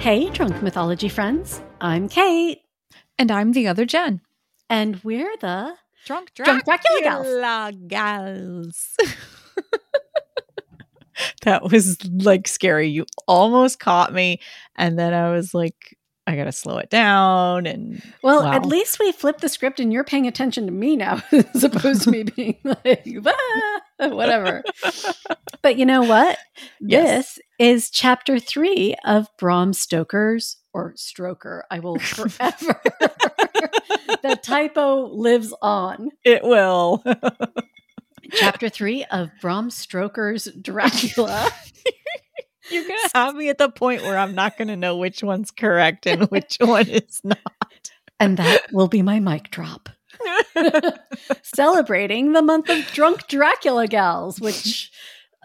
Hey, Drunk Mythology friends. I'm Cait, And I'm the other Jenn. and we're the Drunk Drunk Dracula gals. Dracula gals. that was like scary. You almost caught me. And then I was like, I gotta slow it down. And Well, Wow. at least we flipped the script and you're paying attention to me now, as opposed to me being like, "Ah," whatever. But you know what? Yes. This is chapter three of Bram Stoker's or Stroker. I will forever. the typo lives on. it will. Chapter three of Bram Stoker's Dracula. You're gonna have me at the point where I'm not gonna know which one's correct and which one is not. and that will be my mic drop. Celebrating the month of drunk Dracula gals, which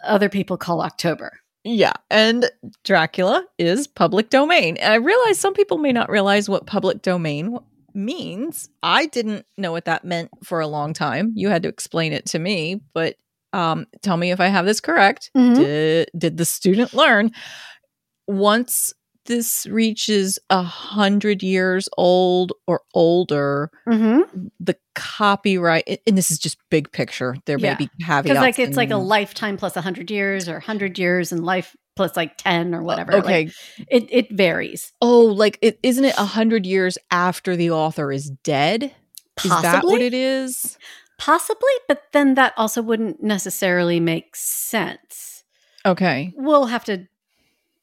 other people call October. Yeah, and Dracula is public domain. And I realize some people may not realize what public domain means. I didn't know what that meant for a long time. You had to explain it to me, but um, tell me if I have this correct. Mhm. Did, did the student learn once this reaches a hundred years old or older, Mm-hmm. the copyright, and this is just big picture. There Yeah. may be caveats. Because like it's like a and- lifetime plus hundred years, or hundred years and life plus like ten or whatever. Like, Okay, it it varies. Oh, like it isn't it a hundred years after the author is dead? Is that what it is? Possibly, but then that also wouldn't necessarily make sense. Okay. We'll have to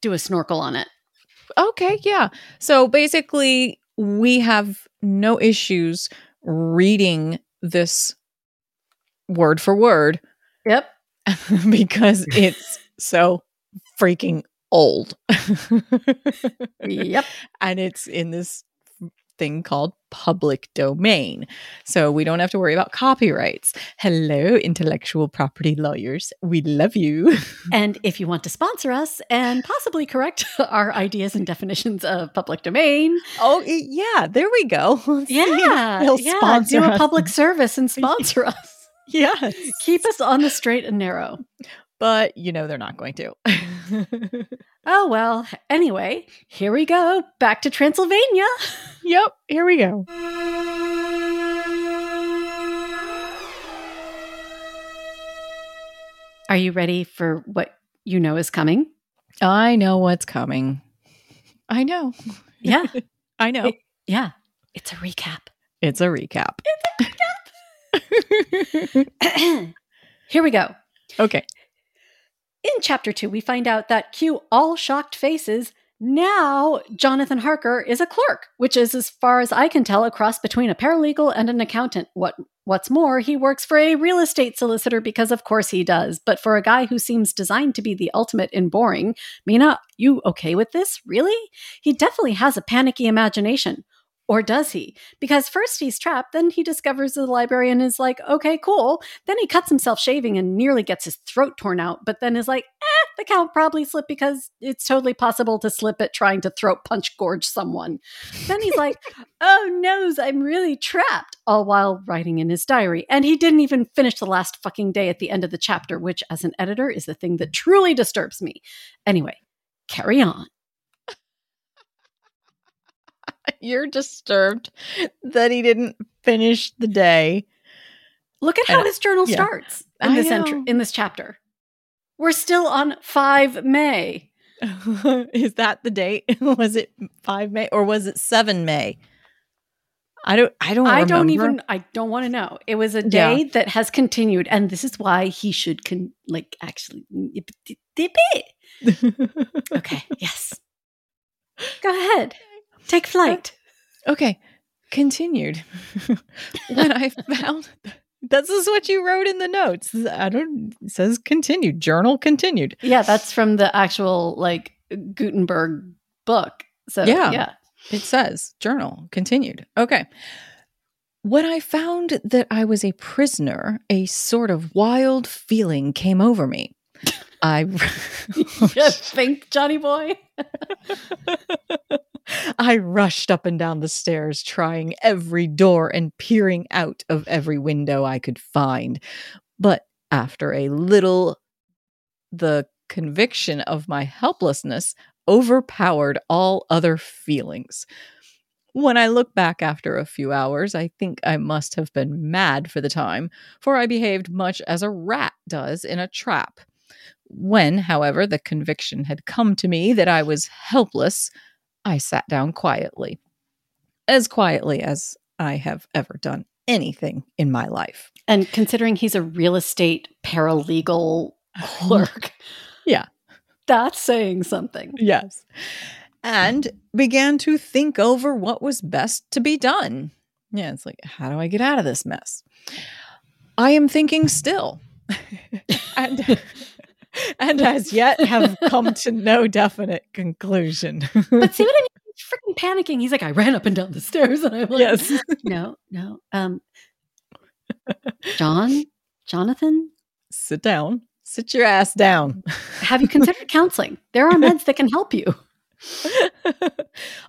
do a snorkel on it. Okay, yeah. So basically we have no issues reading this word for word Yep. because it's so freaking old. Yep. and it's in this thing called public domain. So we don't have to worry about copyrights. Hello, intellectual property lawyers. We love you. And if you want to sponsor us and possibly correct our ideas and definitions of public domain, Oh, yeah, there we go. Yeah, they'll yeah, sponsor do a us. public service and sponsor us. Yes. Keep us on the straight and narrow. But you know they're not going to. Oh well. Anyway, here we go. Back to Transylvania. yep, here we go. Are you ready for what you know is coming? I know what's coming. I know. Yeah. I know. It- yeah. It's a recap. it's a recap. here we go. okay. In chapter two, we find out that cue all shocked faces. Now, Jonathan Harker is a clerk, which is, as far as I can tell, a cross between a paralegal and an accountant. What What's more, he works for a real estate solicitor because, of course, he does. But for a guy who seems designed to be the ultimate in boring, Mina, you okay with this? Really? He definitely has a panicky imagination. Or does he? Because first he's trapped, then he discovers the library and is like, okay, cool. Then he cuts himself shaving and nearly gets his throat torn out, but then is like, eh, the count probably slipped because it's totally possible to slip it trying to throat punch gorge someone. Then he's like, oh noes, I'm really trapped, all while writing in his diary. And he didn't even finish the last fucking day at the end of the chapter, which as an editor is the thing that truly disturbs me. Anyway, carry on. You're disturbed that he didn't finish the day. Look at how And- his journal yeah. starts in I this entry, in this chapter. We're still on 5 May. Is that the date? was it 5 May or was it 7 May? I don't I don't I don't even I don't want to know. It was a Yeah. day that has continued and this is why he should con- like actually dip it. Okay, yes. Go ahead. Take flight. Uh, okay. Continued. when I found this is what you wrote in the notes. I don't it says continued. Journal continued. Yeah, that's from the actual like Gutenberg book. So Yeah. yeah. It says journal continued. Okay. When I found that I was a prisoner, a sort of wild feeling came over me. I you think, Johnny boy? I rushed up and down the stairs, trying every door and peering out of every window I could find. But after a little, the conviction of my helplessness overpowered all other feelings. When I look back after a few hours, I think I must have been mad for the time, for I behaved much as a rat does in a trap. When, however, the conviction had come to me that I was helpless, I sat down quietly. As quietly as I have ever done anything in my life. And considering he's a real estate paralegal clerk. yeah. That's saying something. Yes. And began to think over what was best to be done. Yeah, it's like, how do I get out of this mess? I am thinking still. and and as yet have come to no definite conclusion. but see what I mean? He's freaking panicking. He's like, I ran up and down the stairs and I'm like, yes. no, no. Um John, Jonathan, sit down. Sit your ass down. Have you considered counseling? There are meds that can help you.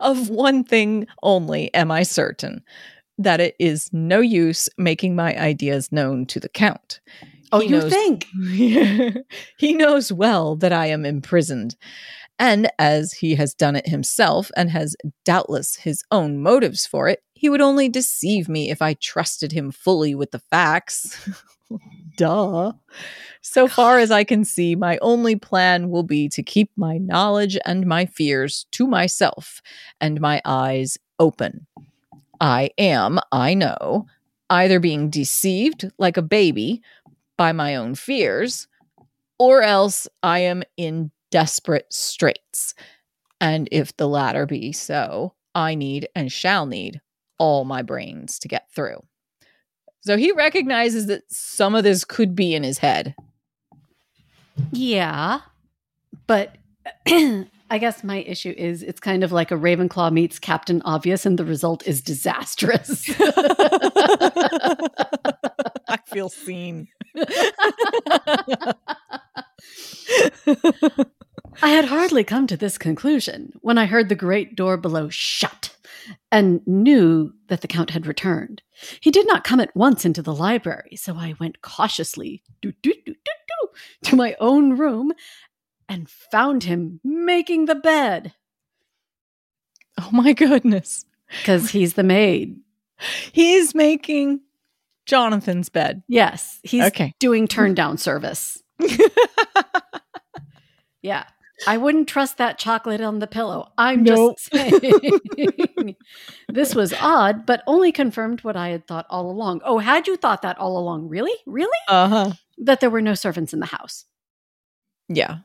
of one thing only am I certain that it is no use making my ideas known to the Count. Oh, he you knows, think? he knows well that I am imprisoned. And as he has done it himself and has doubtless his own motives for it, he would only deceive me if I trusted him fully with the facts. Duh. So far as I can see, my only plan will be to keep my knowledge and my fears to myself and my eyes open. I am, I know, either being deceived like a baby by my own fears, or else I am in desperate straits. And if the latter be so, I need and shall need all my brains to get through. So he recognizes that some of this could be in his head. Yeah. But I guess my issue is it's kind of like a Ravenclaw meets Captain Obvious, and the result is disastrous. I feel seen. I had hardly come to this conclusion when I heard the great door below shut and knew that the Count had returned. He did not come at once into the library, so I went cautiously doo, doo, doo, to my own room and found him making the bed. Oh my goodness. Because he's the maid. He's making Jonathan's bed. Yes. He's okay. doing turn down service. yeah. I wouldn't trust that chocolate on the pillow. I'm nope. just saying. this was odd, but only confirmed what I had thought all along. Oh, had you thought that all along? Really? Really? Uh huh. That there were no servants in the house. Yeah.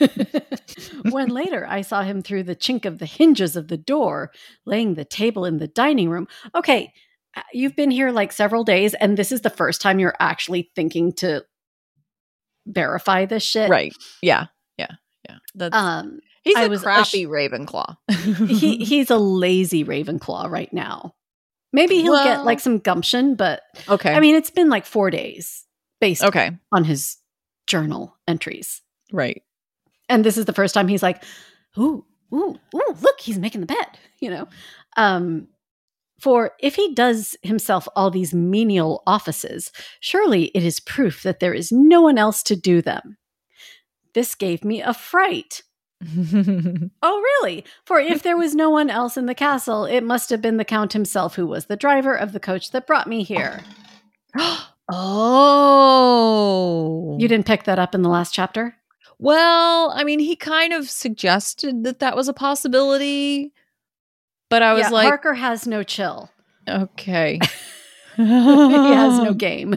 when later I saw him through the chink of the hinges of the door, laying the table in the dining room. Okay, uh, you've been here like several days, and this is the first time you're actually thinking to verify this shit. Right. Yeah. Yeah. That's, um, he's I a crappy Ravenclaw. he he's a lazy Ravenclaw right now. Maybe he'll well, get like some gumption, but okay. I mean, it's been like four days based okay. on his journal entries. Right. And this is the first time he's like, ooh, ooh, ooh, look, he's making the bed, you know. Um, for if he does himself all these menial offices, surely it is proof that there is no one else to do them. This gave me a fright. oh, really? For if there was no one else in the castle, it must have been the Count himself who was the driver of the coach that brought me here. oh. You didn't pick that up in the last chapter? Well, I mean, he kind of suggested that that was a possibility, but I was yeah, like, Harker has no chill. Okay. he has no game.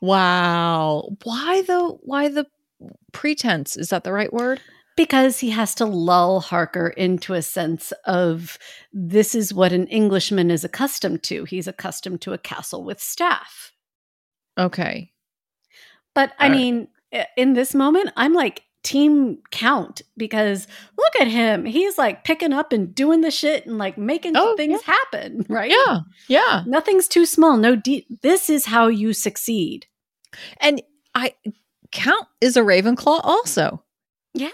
wow. Why the why the pretense? Is that the right word? Because he has to lull Harker into a sense of this is what an Englishman is accustomed to. He's accustomed to a castle with staff. Okay. But I mean, in this moment, I'm like team count because look at him. He's like picking up and doing the shit and like making oh, things yeah. happen, right? Yeah. Yeah. Nothing's too small. No deep. This is how you succeed. And I Count is a Ravenclaw also. Yeah.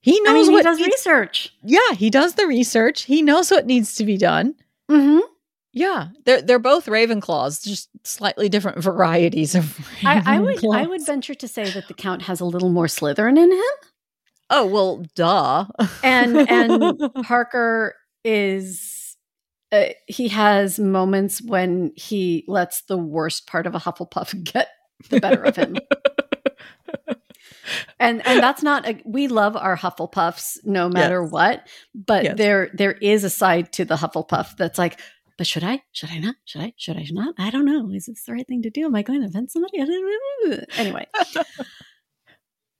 He knows I mean, what he does he, research. Yeah, he does the research. He knows what needs to be done. Mm-hmm. Yeah, they're they're both Ravenclaws, just slightly different varieties of. I, I, would I would venture to say that the Count has a little more Slytherin in him. Oh well, duh. and and Harker is uh, he has moments when he lets the worst part of a Hufflepuff get the better of him. and and that's not a, we love our Hufflepuffs no matter Yes. what, but Yes. there there is a side to the Hufflepuff that's like, but should I? Should I not? Should I? Should I not? I don't know. Is this the right thing to do? Am I going to offend somebody? I don't know. Anyway,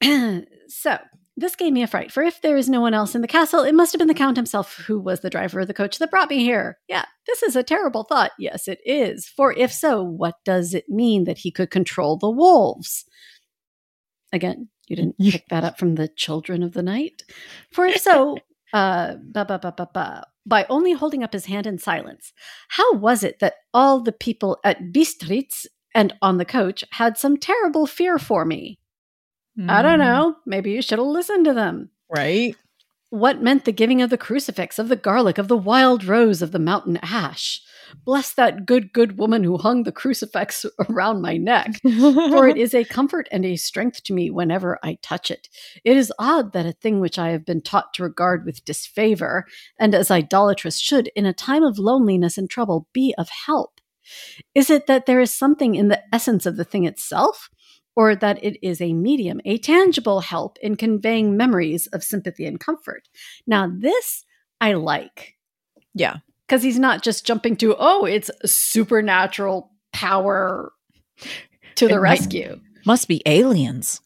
so this gave me a fright. For if there is no one else in the castle, it must have been the count himself who was the driver of the coach that brought me here. Yeah, this is a terrible thought. Yes, it is. For if so, what does it mean that he could control the wolves? Again, you didn't pick that up from the children of the night. For if so, uh, ba ba ba ba ba. By only holding up his hand in silence, how was it that all the people at Bistritz and on the coach had some terrible fear for me? I don't Mm, know. Maybe you should have listened to them. Right? What meant the giving of the crucifix, of the garlic, of the wild rose, of the mountain ash? Bless that good, good woman who hung the crucifix around my neck, for it is a comfort and a strength to me whenever I touch it. It is odd that a thing which I have been taught to regard with disfavor, and as idolatrous should, in a time of loneliness and trouble, be of help. Is it that there is something in the essence of the thing itself? Or that it is a medium, a tangible help in conveying memories of sympathy and comfort. Now, this I like yeah. Because he's not just jumping to, oh, it's supernatural power to the It might- rescue. Must be aliens.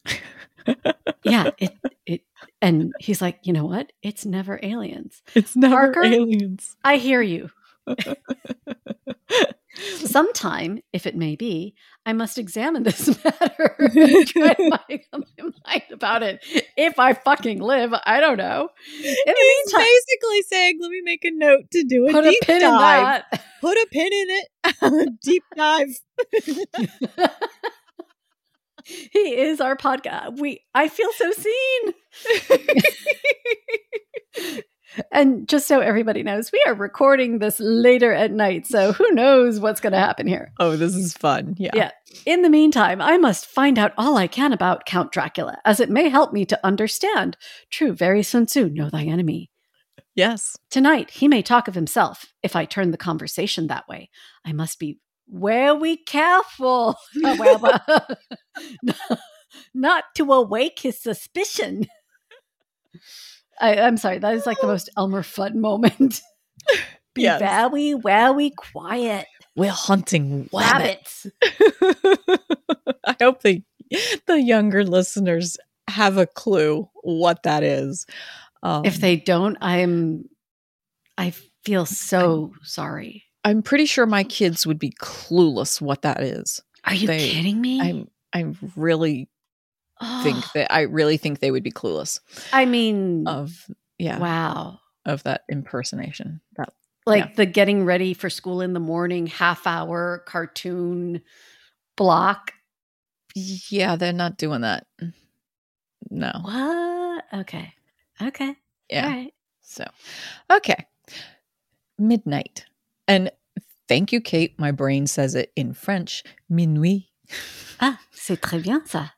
yeah, it it and he's like, you know what? It's never aliens. It's never Parker? aliens. I hear you. Sometime, if it may be, I must examine this matter. and Try to make up my mind about it. If I fucking live, I don't know. In He's meantime, basically saying, "Let me make a note to do a put a deep pin dive. in Put a pin in it. deep dive." he is our podcast. We I feel so seen. And just so everybody knows, we are recording this later at night, so who knows what's going to happen here. oh, this is fun. Yeah. Yeah. In the meantime, I must find out all I can about Count Dracula, as it may help me to understand. True, very Sun Tzu, know thy enemy. Yes. Tonight, he may talk of himself. If I turn the conversation that way, I must be very careful, oh, however, not to awake his suspicion. I, I'm sorry, that is like the most Elmer Fudd moment. be Yes. very, very quiet. We're hunting rabbits. I hope the the younger listeners have a clue what that is. Um, if they don't, I'm, I feel so sorry. I'm pretty sure my kids would be clueless what that is. Are you They- kidding me? I'm I'm really think Oh, that I really think they would be clueless I mean, of yeah wow. of that impersonation. That Like Yeah. the getting ready for school in the morning half hour cartoon block. yeah, they're not doing that. No. What? Okay. Okay. Yeah. All right. So, okay. Midnight. And thank you, Cait. My brain says it in French. Minuit. Ah, c'est très bien ça.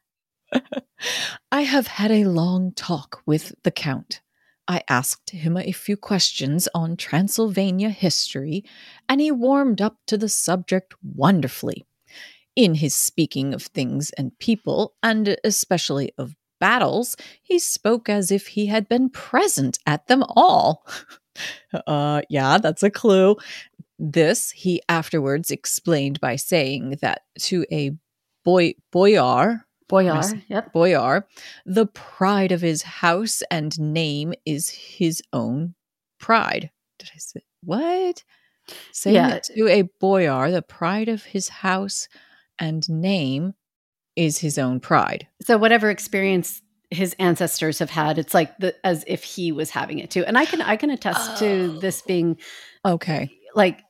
I have had a long talk with the Count. I asked him a few questions on Transylvania history, and he warmed up to the subject wonderfully. In his speaking of things and people, and especially of battles, he spoke as if he had been present at them all. uh, yeah, that's a clue. This he afterwards explained by saying that to a boy boyar Boyar. Yep. Boyar, the pride of his house and name is his own pride. Did I say what? Saying Yeah. that to a boyar, the pride of his house and name is his own pride. So whatever experience his ancestors have had, it's like the, as if he was having it too. And I can I can attest to oh. this Oh. being Okay. like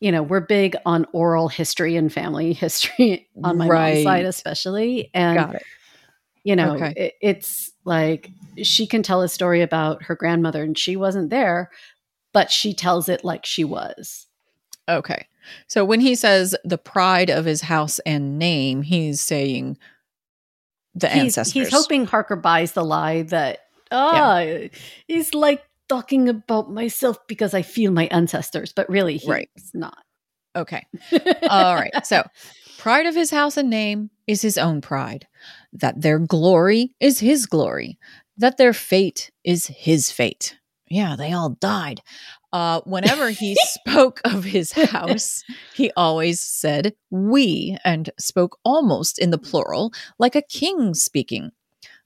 you know we're big on oral history and family history on my mom's side especially and you know Okay. it, it's like she can tell a story about her grandmother and she wasn't there but she tells it like she was Okay. So when he says the pride of his house and name, he's saying the he's, ancestors. he's hoping harker buys the lie that Ah, he's like talking about myself because I feel my ancestors, but really he's Right. not. Okay. All right. So, pride of his house and name is his own pride. That their glory is his glory. That their fate is his fate. Yeah, they all died. Uh, whenever he spoke of his house, he always said we and spoke almost in the plural, like a king speaking.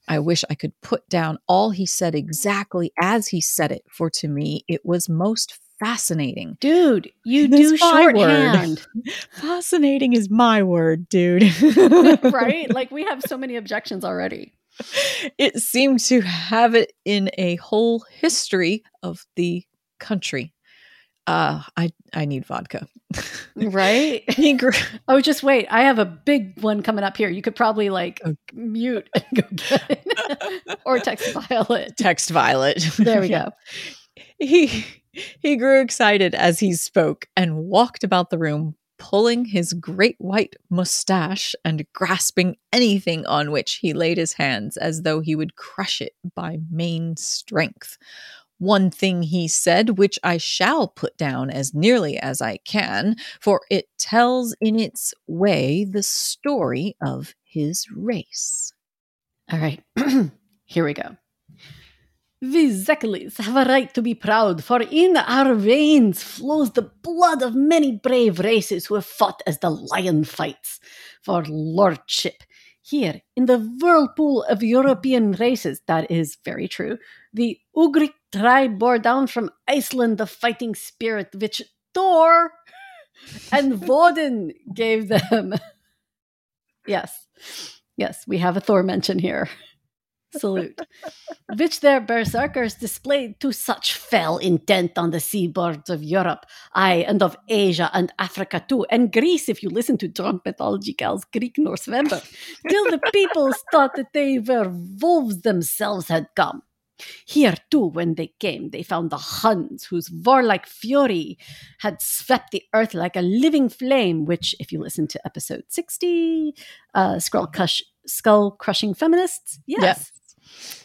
I wish I could put down all he said exactly as he said it, for to me it was most fascinating. Dude, you That's do shorthand, Fascinating is my word, dude. right? Like we have so many objections already. It seemed to have it in a whole history of the country. Uh, I I need vodka. Right? he grew. Oh, just wait. I have a big one coming up here. You could probably like Okay. mute and go get it. or text Violet. Text Violet. There we go. He he grew excited as he spoke and walked about the room, pulling his great white mustache and grasping anything on which he laid his hands as though he would crush it by main strength. One thing he said, which I shall put down as nearly as I can, for it tells in its way the story of his race. All right. Here we go. We Szekelys have a right to be proud, for in our veins flows the blood of many brave races who have fought as the lion fights for lordship. Here, in the whirlpool of European races, that is very true. The Ugric tribe bore down from Iceland the fighting spirit which Thor and Voden gave them. yes, yes, we have a Thor mention here. Salute. which their berserkers displayed to such fell intent on the seaboards of Europe, aye, and of Asia and Africa too, and Greece, if you listen to drunk mythology gals, Greek Norse Vember, till the peoples thought that they were wolves themselves had come. Here, too, when they came, they found the Huns, whose warlike fury had swept the earth like a living flame, which, if you listen to episode 60, uh, Skull, Crush, Skull Crushing Feminists, yes,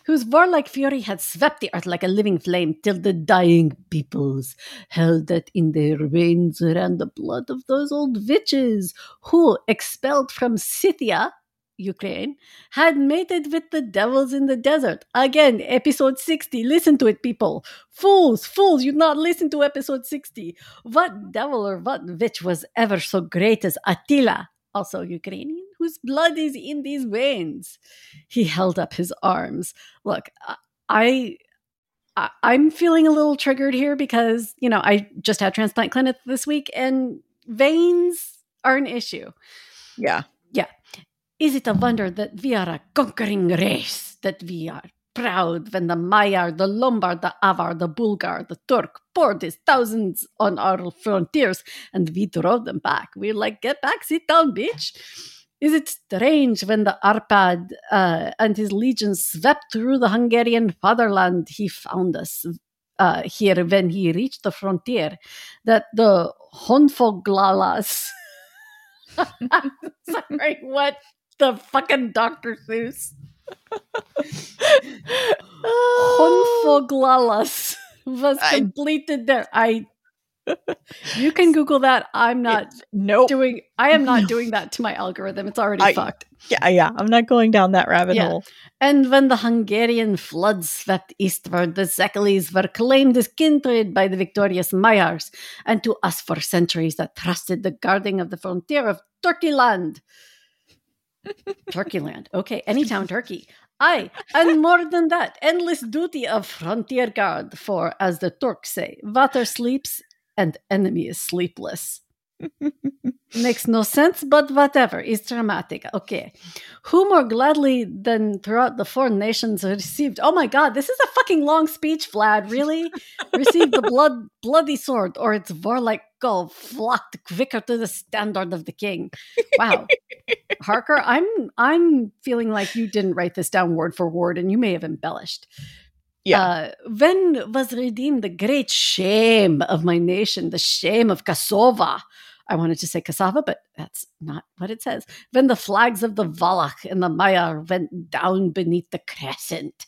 whose warlike fury had swept the earth like a living flame till the dying peoples held that in their veins ran the blood of those old witches who, expelled from Scythia, Ukraine, had mated with the devils in the desert. Again, episode 60. Listen to it, people. Fools, fools, you not listen to episode 60. What devil or what witch was ever so great as Attila, also Ukrainian, whose blood is in these veins? He held up his arms. Look, I. I I'm feeling a little triggered here because, you know, I just had transplant clinic this week and veins are an issue. Yeah. Yeah. Is it a wonder that we are a conquering race, that we are proud when the Magyar, the Lombard, the Avar, the Bulgar, the Turk poured his thousands on our frontiers and we drove them back? We're like, get back, sit down, bitch. Is it strange when the Arpad uh, and his legions swept through the Hungarian fatherland, he found us uh, here when he reached the frontier, that the Honfoglalas. Sorry, what the fucking Dr. Seuss? Honfoglalas was I- completed there. I. You can Google that. I'm not Nope. doing. I am not doing that to my algorithm. It's already I- fucked. Yeah, yeah. I'm not going down that rabbit Yeah. hole. And when the Hungarian flood swept eastward, the Szekelys were claimed as kindred by the victorious Magyars, and to us for centuries that trusted the guarding of the frontier of Turkeyland. Turkeyland. Okay, any town Turkey. Aye, and more than that, endless duty of frontier guard, for, as the Turks say, water sleeps and enemy is sleepless. Makes no sense, but whatever, It's dramatic. Okay. Who more gladly than throughout the foreign nations received oh my god, this is a fucking long speech, Vlad, really? received the blood bloody sword, or its warlike gull flocked quicker to the standard of the king. Wow. Harker, I'm I'm feeling like you didn't write this down word for word and you may have embellished. Yeah. Uh, when was redeemed the great shame of my nation, the shame of Kosova? I wanted to say cassava, but that's not what it says. When the flags of the Wallach and the Magyar went down beneath the crescent.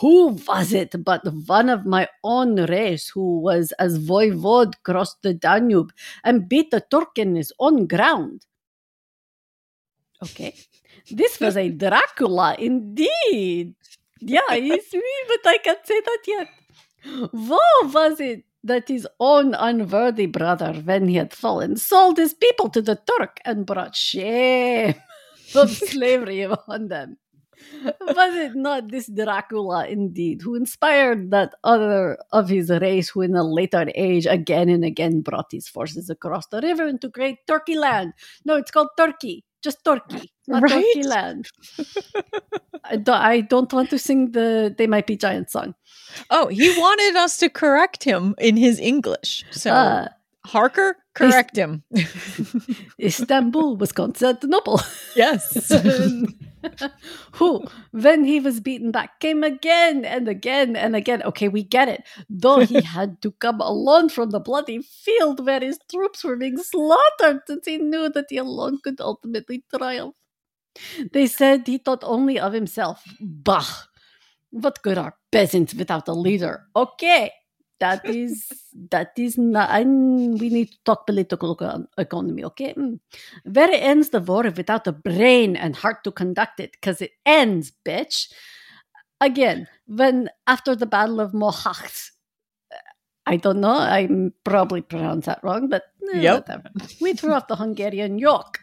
Who was it but one of my own race who was as voivode crossed the Danube and beat the Turk in his own ground? Okay. This was a Dracula indeed. Yeah, it's me, but I can't say that yet. Woe was it that his own unworthy brother, when he had fallen, sold his people to the Turk and brought shame of slavery upon them. Was it not this Dracula indeed who inspired that other of his race who in a later age again and again brought his forces across the river into great Turkey land? No, it's called Turkey just Turkey, not right? Turkey land. I, don't, I don't want to sing the "They Might Be Giants" song. Oh, he wanted us to correct him in his English. So uh, Harker, correct him. Istanbul was Constantinople. Yes. Who, when he was beaten back, came again and again and again. Okay, we get it. Though he had to come alone from the bloody field where his troops were being slaughtered, since he knew that he alone could ultimately triumph. They said he thought only of himself. Bah! What good are peasants without a leader? Okay, that is that is not and we need to talk political economy okay mm. where ends the war without a brain and heart to conduct it because it ends bitch again when after the battle of mohacs i don't know i probably pronounced that wrong but eh, yep. whatever we threw off the hungarian yoke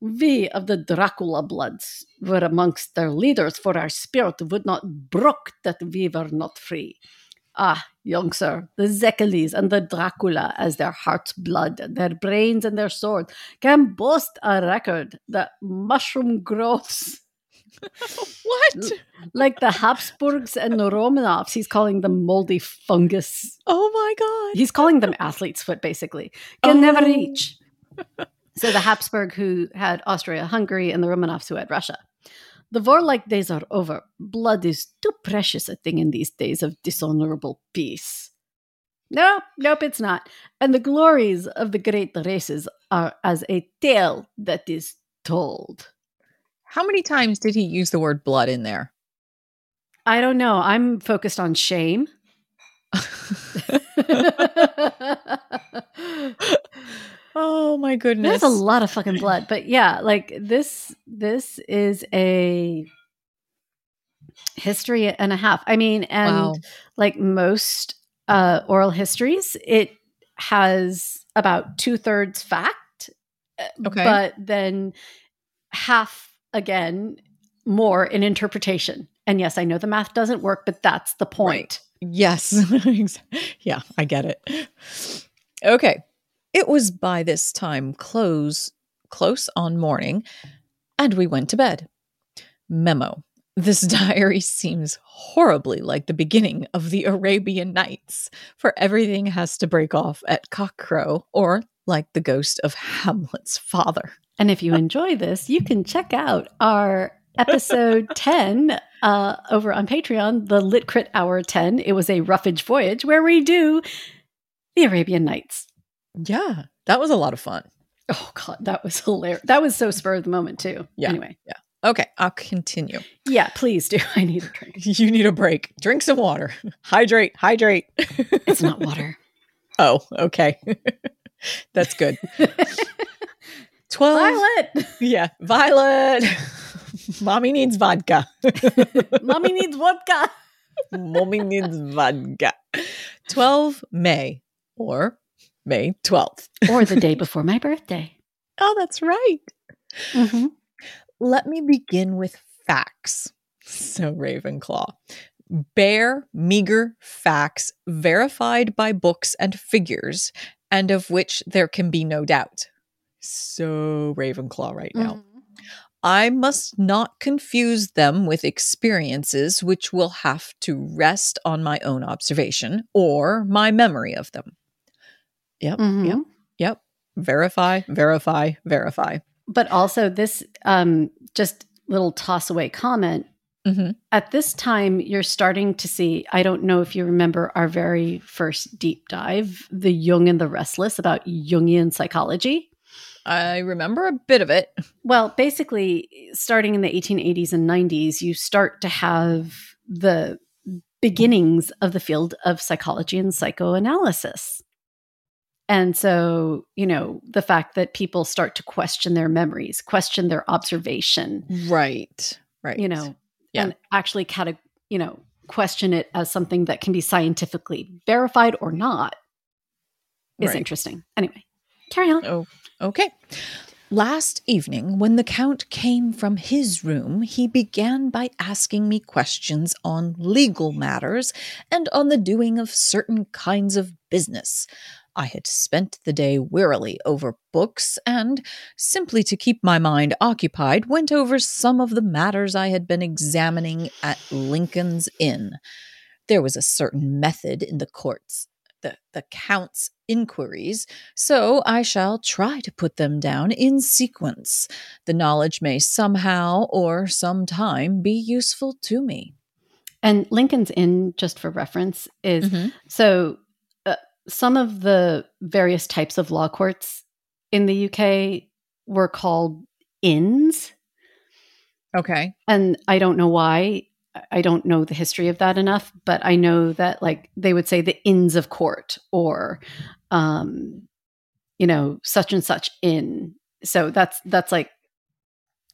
we of the Dracula bloods were amongst their leaders, for our spirit would not brook that we were not free. Ah, young sir, the Szekelys and the Dracula, as their heart's blood, their brains and their sword, can boast a record that mushroom grows. what? Like the Habsburgs and the Romanovs, he's calling them moldy fungus. Oh my god. He's calling them athlete's foot, basically. Can oh. never reach. So the Habsburg who had Austria Hungary and the Romanovs who had Russia. The warlike days are over. Blood is too precious a thing in these days of dishonorable peace. No, nope, it's not. And the glories of the great races are as a tale that is told. How many times did he use the word blood in there? I don't know. I'm focused on shame. Oh my goodness. There's a lot of fucking blood. But yeah, like this this is a history and a half. I mean, and wow. like most uh oral histories, it has about two thirds fact. Uh, okay. But then half again more in interpretation. And yes, I know the math doesn't work, but that's the point. Right. Yes. yeah, I get it. Okay. It was by this time close, close on morning, and we went to bed. Memo. This diary seems horribly like the beginning of the Arabian Nights, for everything has to break off at cockcrow, or like the ghost of Hamlet's father. And if you enjoy this, you can check out our episode 10 uh, over on Patreon, the Lit Crit Hour 10. It was a roughage voyage where we do the Arabian Nights. Yeah, that was a lot of fun. Oh god, that was hilarious. That was so spur of the moment too. Yeah. Anyway. Yeah. Okay, I'll continue. Yeah, please do. I need a drink. You need a break. Drink some water. Hydrate, hydrate. it's not water. Oh, okay. That's good. 12 Violet. Yeah, Violet. Mommy needs vodka. Mommy needs vodka. Mommy needs vodka. 12 May or May 12th. or the day before my birthday. Oh, that's right. Mm-hmm. Let me begin with facts. So, Ravenclaw. Bare, meager facts verified by books and figures, and of which there can be no doubt. So, Ravenclaw right now. Mm-hmm. I must not confuse them with experiences which will have to rest on my own observation or my memory of them. Yep. Mm-hmm. Yep. Yep. Verify, verify, verify. But also this um just little toss away comment hmm At this time, you're starting to see, I don't know if you remember our very first deep dive, The Jung and the Restless about Jungian psychology. I remember a bit of it. Well, basically, starting in the 1880s and 90s, you start to have the beginnings of the field of psychology and psychoanalysis. And so, you know, the fact that people start to question their memories, question their observation, Right. Right. you know, Yeah. and actually cate- you know, question it as something that can be scientifically verified or not is Right. interesting. Anyway, carry on. Oh, okay. Last evening, when the Count came from his room, he began by asking me questions on legal matters and on the doing of certain kinds of business. I had spent the day wearily over books and, simply to keep my mind occupied, went over some of the matters I had been examining at Lincoln's Inn. There was a certain method in the courts, the, the Count's inquiries, so I shall try to put them down in sequence. The knowledge may somehow or sometime be useful to me. And Lincoln's Inn, just for reference, is Mhm. so some of the various types of law courts in the UK were called inns. Okay. And I don't know why. I don't know the history of that enough, but I know that like they would say the inns of court or um you know such and such inn. So that's that's like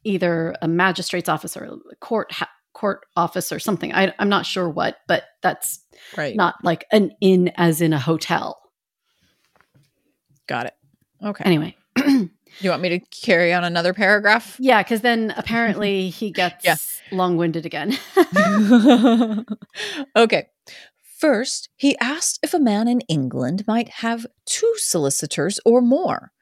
either a magistrate's office or a court ha- court office or something. I, I'm not sure what, but that's Right. not like an inn as in a hotel. Got it. Okay. Anyway, You want me to carry on another paragraph? yeah, because then apparently he gets Yeah. long-winded again. okay. First, he asked if a man in England might have two solicitors or more.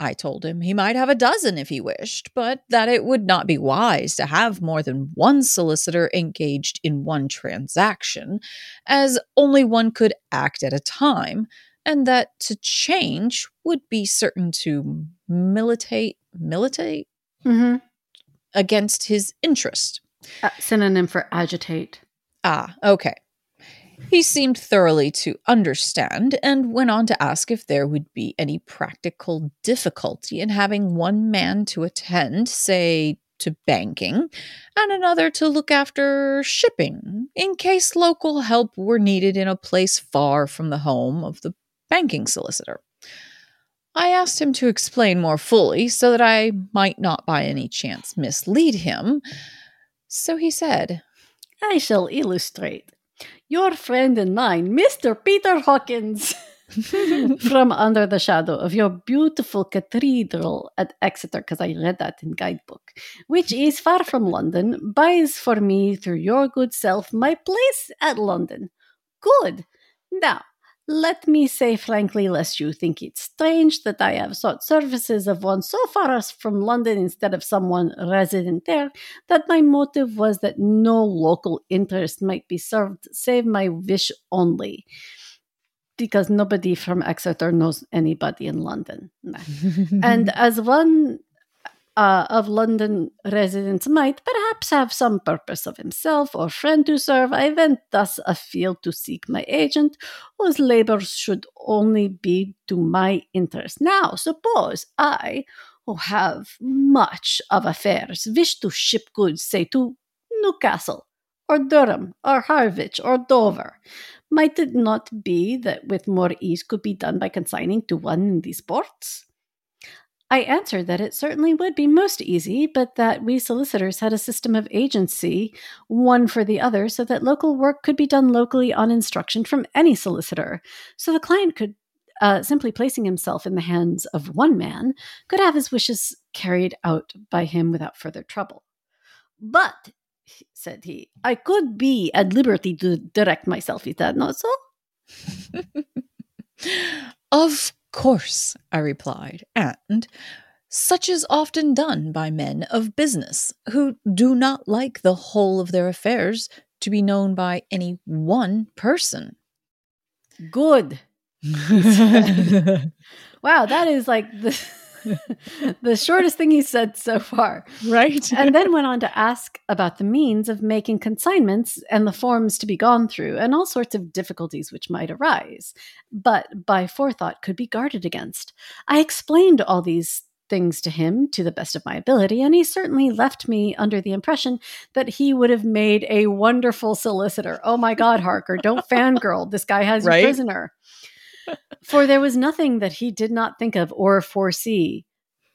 I told him he might have a dozen if he wished, but that it would not be wise to have more than one solicitor engaged in one transaction, as only one could act at a time, and that to change would be certain to militate militate hmm against his interest. Uh, synonym for agitate. Ah, okay. He seemed thoroughly to understand and went on to ask if there would be any practical difficulty in having one man to attend, say, to banking, and another to look after shipping, in case local help were needed in a place far from the home of the banking solicitor. I asked him to explain more fully so that I might not by any chance mislead him. So he said, I shall illustrate. Your friend and mine, Mr. Peter Hawkins, from under the shadow of your beautiful cathedral at Exeter, because I read that in guidebook, which is far from London, buys for me through your good self my place at London. Good. Now, let me say frankly, lest you think it strange that I have sought services of one so far as from London instead of someone resident there, that my motive was that no local interest might be served save my wish only. Because nobody from Exeter knows anybody in London. And as one uh, of London residents might perhaps have some purpose of himself or friend to serve, I went thus afield to seek my agent, whose labors should only be to my interest. Now, suppose I, who have much of affairs, wish to ship goods, say, to Newcastle, or Durham, or Harwich, or Dover. Might it not be that with more ease could be done by consigning to one in these ports? I answered that it certainly would be most easy, but that we solicitors had a system of agency, one for the other, so that local work could be done locally on instruction from any solicitor. So the client could, uh, simply placing himself in the hands of one man, could have his wishes carried out by him without further trouble. But, said he, I could be at liberty to direct myself, is that not so? Of course, I replied, and such is often done by men of business who do not like the whole of their affairs to be known by any one person. Good. Wow, that is like the the shortest thing he said so far. Right. and then went on to ask about the means of making consignments and the forms to be gone through and all sorts of difficulties which might arise, but by forethought could be guarded against. I explained all these things to him to the best of my ability, and he certainly left me under the impression that he would have made a wonderful solicitor. Oh my God, Harker, don't fangirl. This guy has Right? you prisoner. For there was nothing that he did not think of or foresee.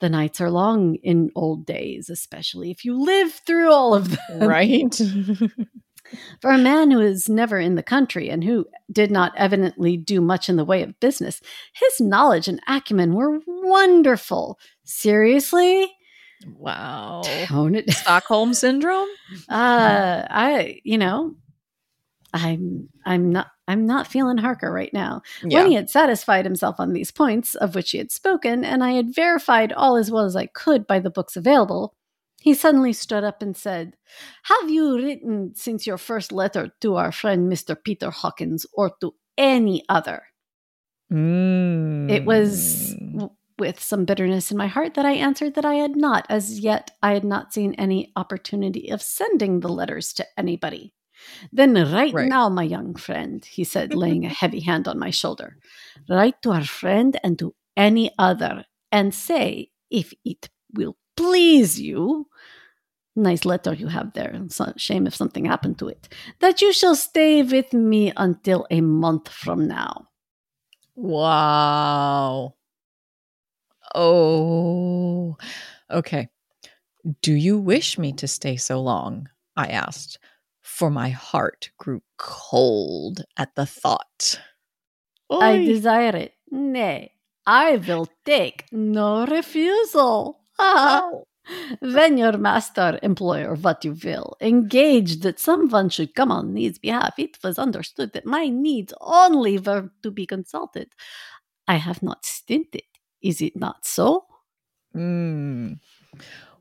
The nights are long in old days, especially if you live through all of them. right. For a man who is never in the country and who did not evidently do much in the way of business, his knowledge and acumen were wonderful. Seriously? wow. Tone it. Stockholm syndrome? Uh, I, you know, I'm, I'm not, I'm not feeling Harker right now. When he had satisfied himself on these points of which he had spoken, and I had verified all as well as I could by the books available, he suddenly stood up and said, Have you written since your first letter to our friend Mr. Peter Hawkins or to any other? Mm. It was with some bitterness in my heart that I answered that I had not. As yet, I had not seen any opportunity of sending the letters to anybody. Then, right, Right. now, my young friend, he said, laying a heavy hand on my shoulder, write to our friend and to any other and say, if it will please you, nice letter you have there, so, shame if something happened to it, that you shall stay with me until a month from now. Wow. Oh. Okay. Do you wish me to stay so long? I asked, for my heart grew cold at the thought. I desire it. Nay, I will take no refusal. Ah. Oh. When your master, employer, what you will, engaged that someone should come on his behalf, it was understood that my needs only were to be consulted. I have not stinted. Is it not so? Mm.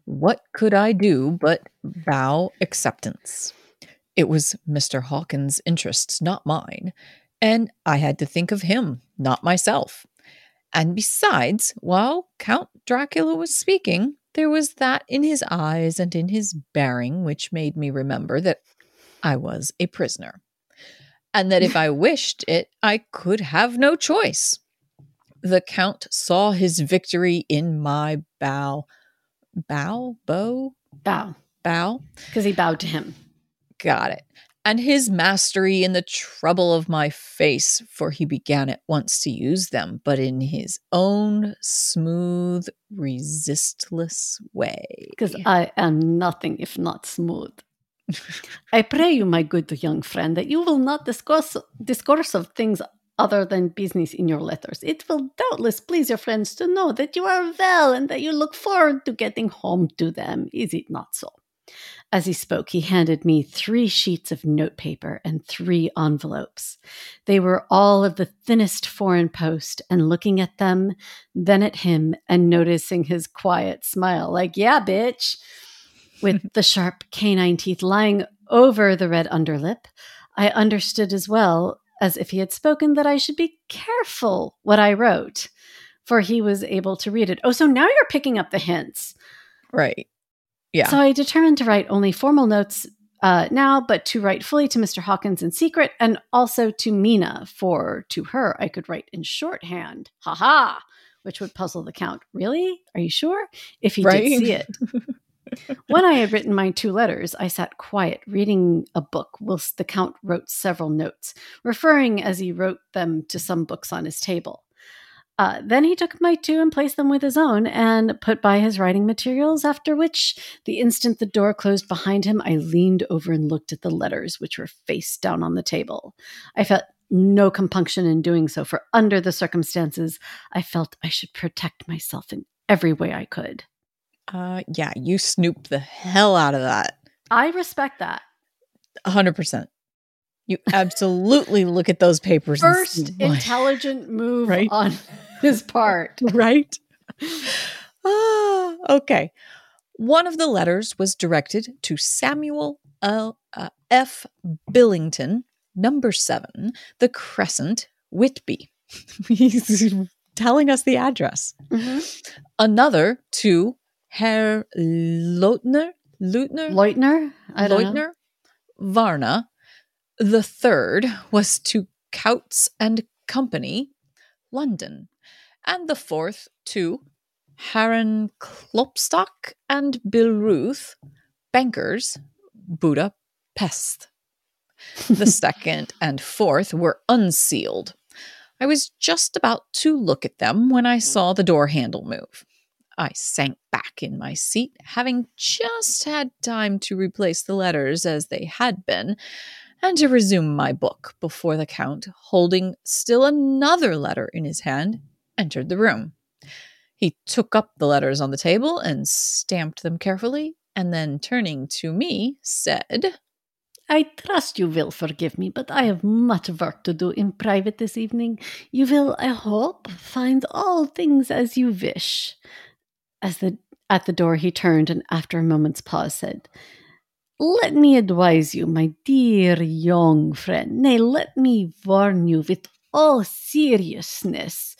What could I do but bow acceptance? It was Mr. Hawkins' interests, not mine, and I had to think of him, not myself. And besides, while Count Dracula was speaking, there was that in his eyes and in his bearing which made me remember that I was a prisoner, and that if I wished it, I could have no choice. The Count saw his victory in my bow bow, bow, Bow, bow. because he bowed to him. Got it. And his mastery in the trouble of my face, for he began at once to use them, but in his own smooth, resistless way. Because I am nothing if not smooth. I pray you, my good young friend, that you will not discourse, discourse of things other than business in your letters. It will doubtless please your friends to know that you are well and that you look forward to getting home to them. Is it not so? As he spoke, he handed me three sheets of notepaper and three envelopes. They were all of the thinnest foreign post, and looking at them, then at him, and noticing his quiet smile, like, yeah, bitch, with the sharp canine teeth lying over the red underlip, I understood as well as if he had spoken that I should be careful what I wrote, for he was able to read it. Oh, so now you're picking up the hints. Right. Yeah. So I determined to write only formal notes uh, now, but to write fully to Mr. Hawkins in secret and also to Mina, for to her I could write in shorthand. Ha ha! Which would puzzle the Count. Really? Are you sure? If he Right. did see it. when I had written my two letters, I sat quiet, reading a book, whilst the Count wrote several notes, referring as he wrote them to some books on his table. Uh, then he took my two and placed them with his own and put by his writing materials, after which, the instant the door closed behind him, I leaned over and looked at the letters, which were face down on the table. I felt no compunction in doing so, for under the circumstances, I felt I should protect myself in every way I could. uh, yeah, you snooped the hell out of that. I respect that. 100%. You absolutely look at those papers. First intelligent move Right? on his part. right? ah, okay. One of the letters was directed to Samuel L. uh, F. Billington, number seven, the Crescent, Whitby. He's telling us the address. Mhm. Another to Herr Leutner, Leutner, Leutner? I don't know. Leutner, Varna. The third was to Coutts and Company, London. And the fourth to Harren Klopstock and Bill Ruth, bankers, Budapest. The second and fourth were unsealed. I was just about to look at them when I saw the door handle move. I sank back in my seat, having just had time to replace the letters as they had been, and to resume my book before the Count, holding still another letter in his hand, entered the room. He took up the letters on the table and stamped them carefully, and then turning to me, said, I trust you will forgive me, but I have much work to do in private this evening. You will, I hope, find all things as you wish. As the at the door he turned and after a moment's pause said, Let me advise you, my dear young friend, nay, let me warn you with all seriousness.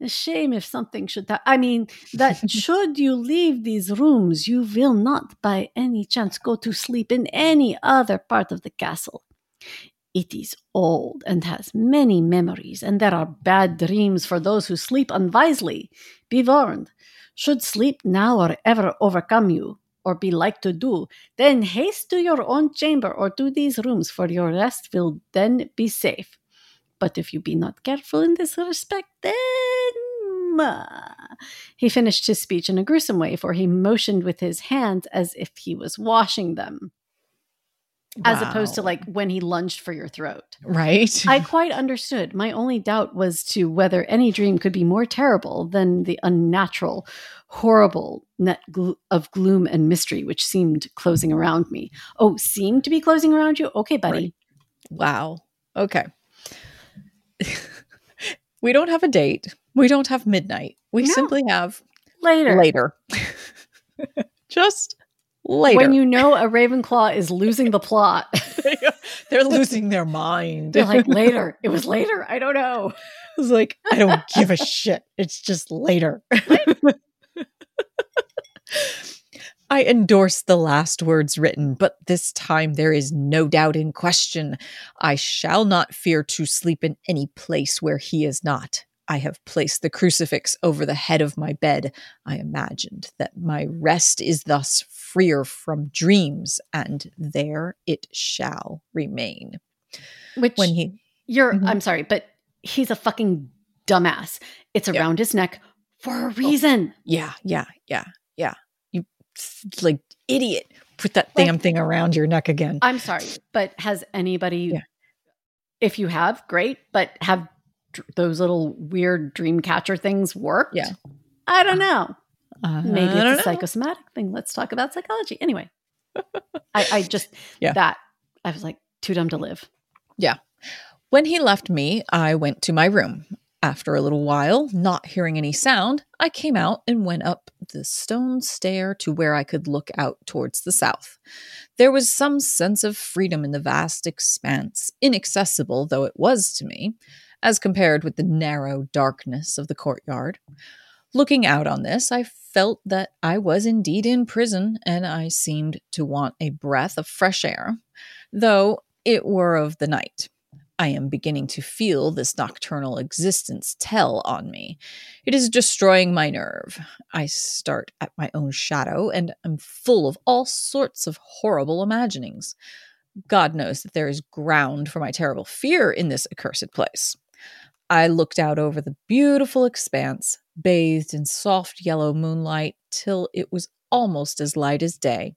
A shame if something should ha- I mean, that should you leave these rooms, you will not by any chance go to sleep in any other part of the castle. It is old and has many memories, and there are bad dreams for those who sleep unwisely. Be warned. Should sleep now or ever overcome you, or be like to do, then haste to your own chamber or to these rooms, for your rest will then be safe. But if you be not careful in this respect, then. ah." He finished his speech in a gruesome way, for he motioned with his hands as if he was washing them, as opposed to like when he lunged for your throat. Right? I quite understood. My only doubt was to whether any dream could be more terrible than the unnatural, horrible net of gloom and mystery which seemed closing around me. Oh, seemed to be closing around you? Okay, buddy. Wow. Okay. we don't have a date. We don't have midnight. We No. simply have Later. later. Just later. When you know a Ravenclaw is losing the plot. They're losing their mind. They're like, later. It was later. I don't know. It's like, I don't give a shit. It's just later. I endorse the last words written, but this time there is no doubt in question. I shall not fear to sleep in any place where he is not. I have placed the crucifix over the head of my bed. I imagined that my rest is thus freer from dreams, and there it shall remain. Which When he you're Mhm. I'm sorry, but he's a fucking dumbass. It's around his neck for a reason. Yeah, yeah, yeah, yeah. You like idiot. Put that Like- damn thing around your neck again. I'm sorry, but has anybody Yeah. if you have, great, but have dr- those little weird dream catcher things worked? Yeah. I don't know. Uh, Maybe it's a know. psychosomatic thing. Let's talk about psychology. Anyway. I, I just Yeah. that I was like too dumb to live. Yeah. When he left me, I went to my room. After a little while, not hearing any sound, I came out and went up the stone stair to where I could look out towards the south. There was some sense of freedom in the vast expanse, inaccessible though it was to me, as compared with the narrow darkness of the courtyard. Looking out on this, I felt that I was indeed in prison, and I seemed to want a breath of fresh air, though it were of the night. I am beginning to feel this nocturnal existence tell on me. It is destroying my nerve. I start at my own shadow and am full of all sorts of horrible imaginings. God knows that there is ground for my terrible fear in this accursed place. I looked out over the beautiful expanse, bathed in soft yellow moonlight, till it was almost as light as day.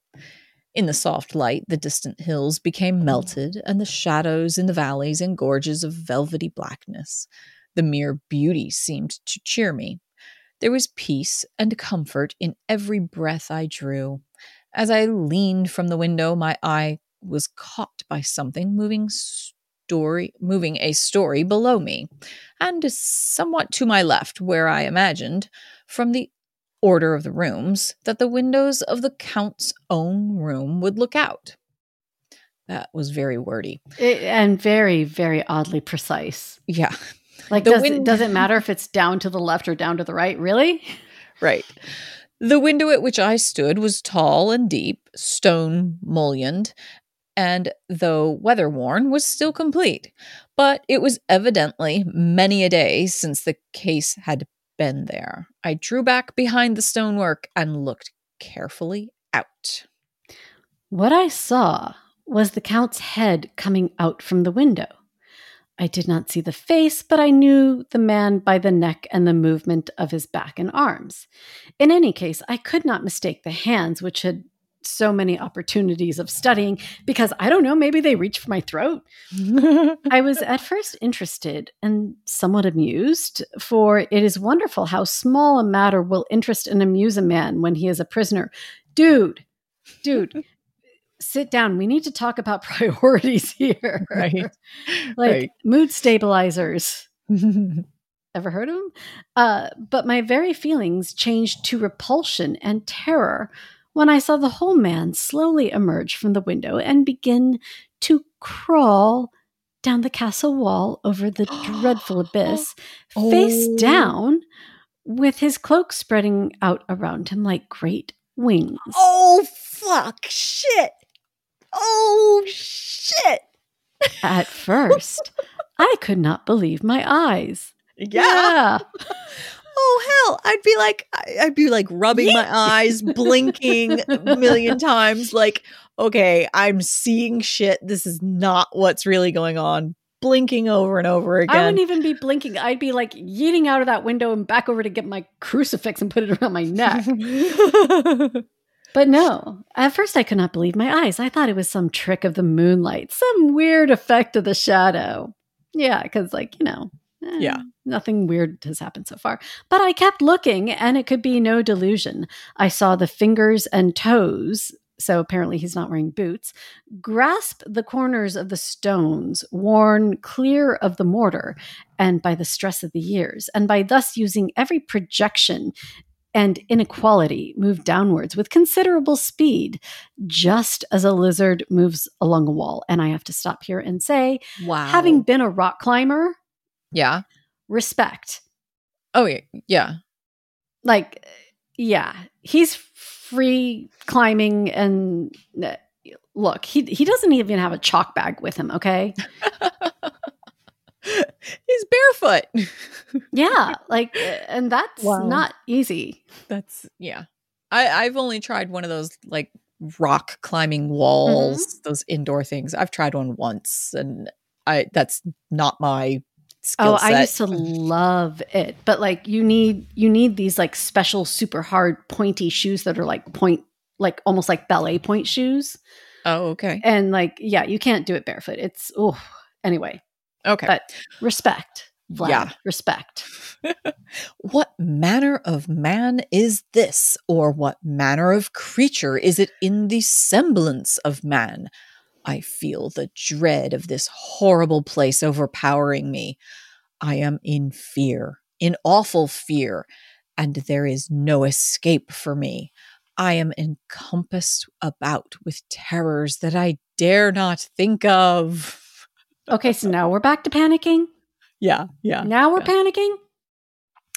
In the soft light, the distant hills became mm-hmm. melted, and the shadows in the valleys and gorges of velvety blackness. The mere beauty seemed to cheer me. There was peace and comfort in every breath I drew. As I leaned from the window, my eye was caught by something moving story moving a story below me, and somewhat to my left, where I imagined, from the order of the rooms, that the windows of the Count's own room would look out. That was very wordy. It- and very, very oddly precise. Yeah. Like, The does, it, does it matter if it's down to the left or down to the right? Really? Right. The window at which I stood was tall and deep, stone mullioned, and though weather worn, was still complete. But it was evidently many a day since the case had been there. I drew back behind the stonework and looked carefully out. What I saw was the Count's head coming out from the window. I did not see the face, but I knew the man by the neck and the movement of his back and arms. In any case, I could not mistake the hands, which had so many opportunities of studying, because I don't know, maybe they reached for my throat. I was at first interested and somewhat amused, for it is wonderful how small a matter will interest and amuse a man when he is a prisoner. Dude, dude, sit down. We need to talk about priorities here. Right. like Right. mood stabilizers. Ever heard of them? Uh, but my very feelings changed to repulsion and terror when I saw the whole man slowly emerge from the window and begin to crawl down the castle wall over the dreadful abyss, face Oh. down, with his cloak spreading out around him like great wings. oh, fuck. Shit. Oh, shit. At first, I could not believe my eyes. Yeah. Oh hell, I'd be like I'd be like rubbing my eyes, blinking a million times like okay, I'm seeing shit. This is not what's really going on. Blinking over and over again I wouldn't even be blinking. I'd be like yeeting out of that window and back over to get my crucifix and put it around my neck. But no, at first I could not believe my eyes. I thought it was some trick of the moonlight, some weird effect of the shadow. Yeah, because, like, you know, eh, Yeah. nothing weird has happened so far. But I kept looking, and it could be no delusion. I saw the fingers and toes. So apparently he's not wearing boots. Grasp the corners of the stones, worn clear of the mortar, and by the stress of the years, and by thus using every projection and inequality move downwards with considerable speed, just as a lizard moves along a wall. And I have to stop here and say, wow. having been a rock climber, Yeah. respect. Oh yeah. Yeah. Like, yeah, he's free climbing and uh, look, he he doesn't even have a chalk bag with him, okay? He's barefoot. Yeah, like and that's Wow. not easy. That's yeah. I I've only tried one of those like rock climbing walls, those indoor things. I've tried one once and I that's not my skill Oh, set. I used to love it. But like you need you need these like special super hard pointy shoes that are like point like almost like ballet point shoes. oh, okay. And like yeah, you can't do it barefoot. It's oh anyway, Okay. but respect. Vlad, Yeah. respect. What manner of man is this, or what manner of creature is it in the semblance of man? I feel the dread of this horrible place overpowering me. I am in fear, in awful fear, and there is no escape for me. I am encompassed about with terrors that I dare not think of. Okay, so now we're back to panicking. Yeah, yeah. Now we're yeah. panicking.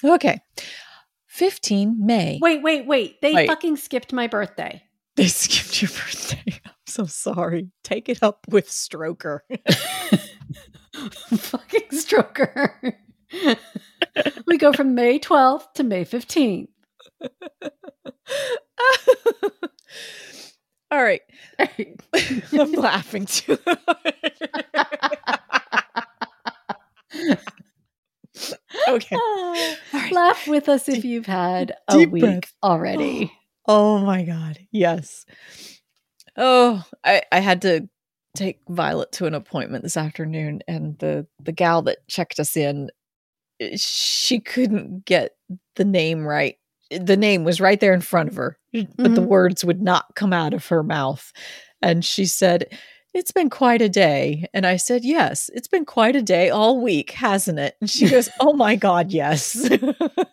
Okay. 15 May. Wait, wait, wait. They Wait. fucking skipped my birthday. They skipped your birthday. I'm so sorry. Take it up with Stroker. fucking stroker. we go from May 12th to May 15th. All right. I'm laughing too. okay. Right. Laugh with us if you've had a deep week breath. already. Oh my god. Yes. Oh, I I had to take Violet to an appointment this afternoon and the the gal that checked us in eh, she couldn't get the name right. The name was right there in front of her, but the Mhm. words would not come out of her mouth. And she said, "It's been quite a day." And I said, "Yes, it's been quite a day all week, hasn't it?" And she goes, "Oh my god, yes."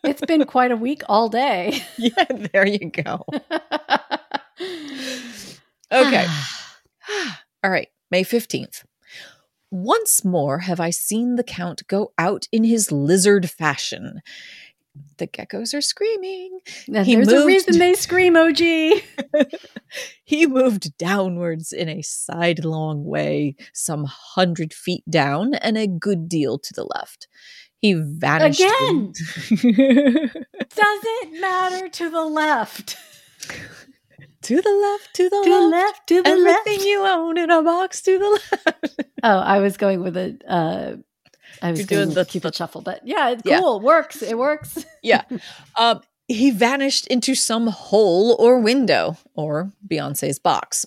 It's been quite a week all day. yeah, there you go. Okay. All right, May 15th. Once more have I seen the Count go out in his lizard fashion. The geckos are screaming. He there's a reason they scream, OG. he moved downwards in a sidelong way, some hundred feet down and a good deal to the left. He vanished. Again? in- Does it matter to the left? To the left, to the To left. left, to the Everything left. Everything you own in a box to the left. Oh, I was going with a. Uh, I was doing the the- Cupid shuffle, but yeah, it's Yeah. cool. Works. It works. yeah. Um, he vanished into some hole or window, or Beyonce's box.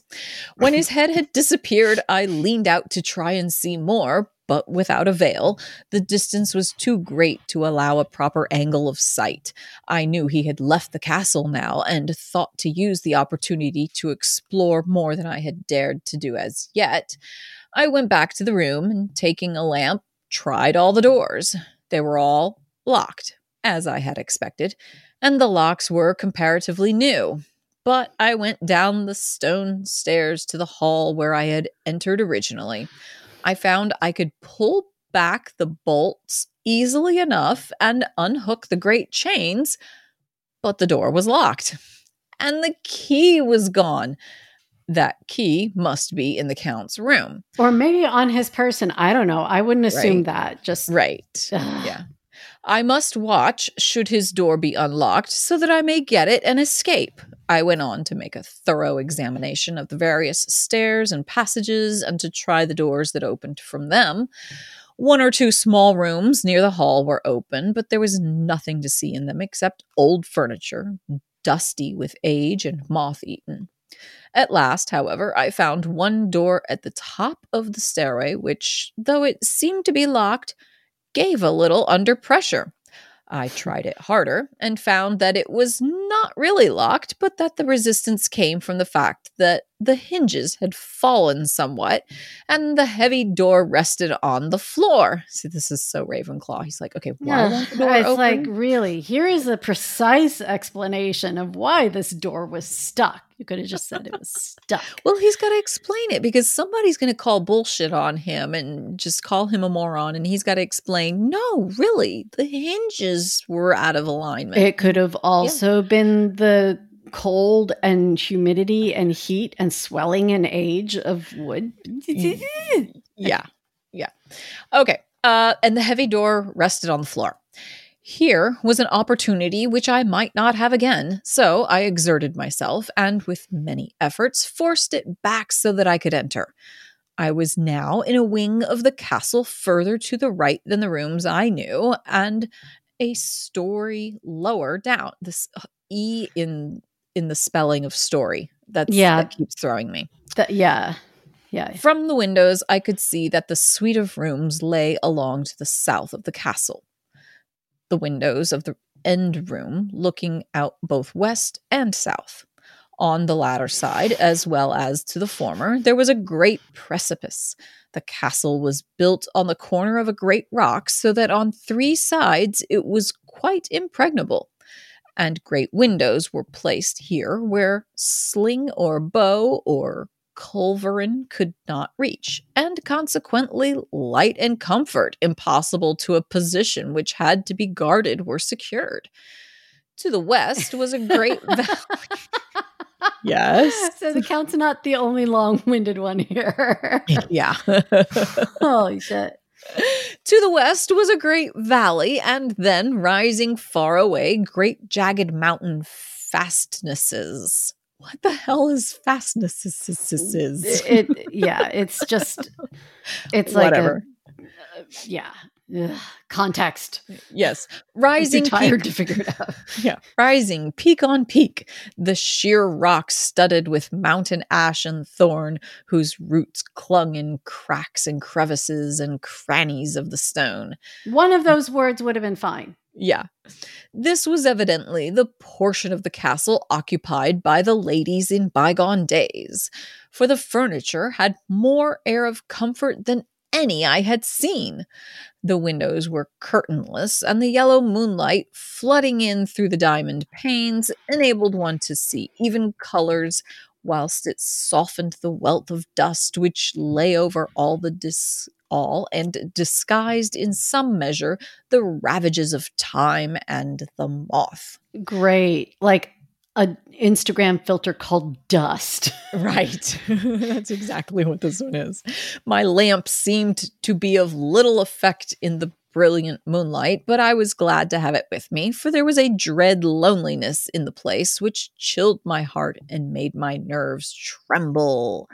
When his head had disappeared, I leaned out to try and see more, but without avail. The distance was too great to allow a proper angle of sight. I knew he had left the castle now and thought to use the opportunity to explore more than I had dared to do as yet. I went back to the room and, taking a lamp, tried all the doors. They were all locked, as I had expected, and the locks were comparatively new. But I went down the stone stairs to the hall where I had entered originally. I found I could pull back the bolts easily enough and unhook the great chains, but the door was locked. And the key was gone. That key must be in the Count's room. Or maybe on his person. I don't know. I wouldn't assume Right. that. Just Right. Ugh. Yeah. I must watch should his door be unlocked so that I may get it and escape. I went on to make a thorough examination of the various stairs and passages and to try the doors that opened from them. One or two small rooms near the hall were open, but there was nothing to see in them except old furniture, dusty with age and moth eaten. At last, however, I found one door at the top of the stairway, which, though it seemed to be locked, gave a little under pressure. I tried it harder and found that it was not really locked, but that the resistance came from the fact that the hinges had fallen somewhat and the heavy door rested on the floor. See, this is so Ravenclaw. He's like, okay, why won't the door it's open? like really here is a precise explanation of why this door was stuck. You could have just said it was stuck. Well, he's got to explain it because somebody's going to call bullshit on him and just call him a moron. And he's got to explain, no, really, the hinges were out of alignment. It could have also been the cold and humidity and heat and swelling and age of wood. yeah. Yeah. Okay. Uh, and the heavy door rested on the floor. Here was an opportunity which I might not have again, so I exerted myself and, with many efforts, forced it back so that I could enter. I was now in a wing of the castle further to the right than the rooms I knew, and a story lower down. This E in in the spelling of story. That's Yeah. that keeps throwing me. That- yeah. Yeah. From the windows, I could see that the suite of rooms lay along to the south of the castle. The windows of the end room looking out both west and south. On the latter side, as well as to the former, there was a great precipice. The castle was built on the corner of a great rock, so that on three sides it was quite impregnable and great windows were placed here where sling or bow or culverin could not reach, and consequently light and comfort impossible to a position which had to be guarded were secured. To the west was a great valley. Yes. So the count's not the only long-winded one here. yeah. Holy shit. To the west was a great valley, and then rising far away, great jagged mountain fastnesses. What the hell is fastnesses? It, yeah, it's just it's like Whatever. a uh, yeah. Ugh, context. yes, rising tired peak, to figure it out. yeah, rising peak on peak, the sheer rock studded with mountain ash and thorn, whose roots clung in cracks and crevices and crannies of the stone. One of those words would have been fine. Yeah. This was evidently the portion of the castle occupied by the ladies in bygone days, for the furniture had more air of comfort than any I had seen. The windows were curtainless, and the yellow moonlight flooding in through the diamond panes enabled one to see even colors, whilst it softened the wealth of dust which lay over all the dis- all and disguised in some measure the ravages of time and the moth. Great. Like an Instagram filter called dust. Right. That's exactly what this one is. My lamp seemed to be of little effect in the brilliant moonlight, but I was glad to have it with me, for there was a dread loneliness in the place which chilled my heart and made my nerves tremble.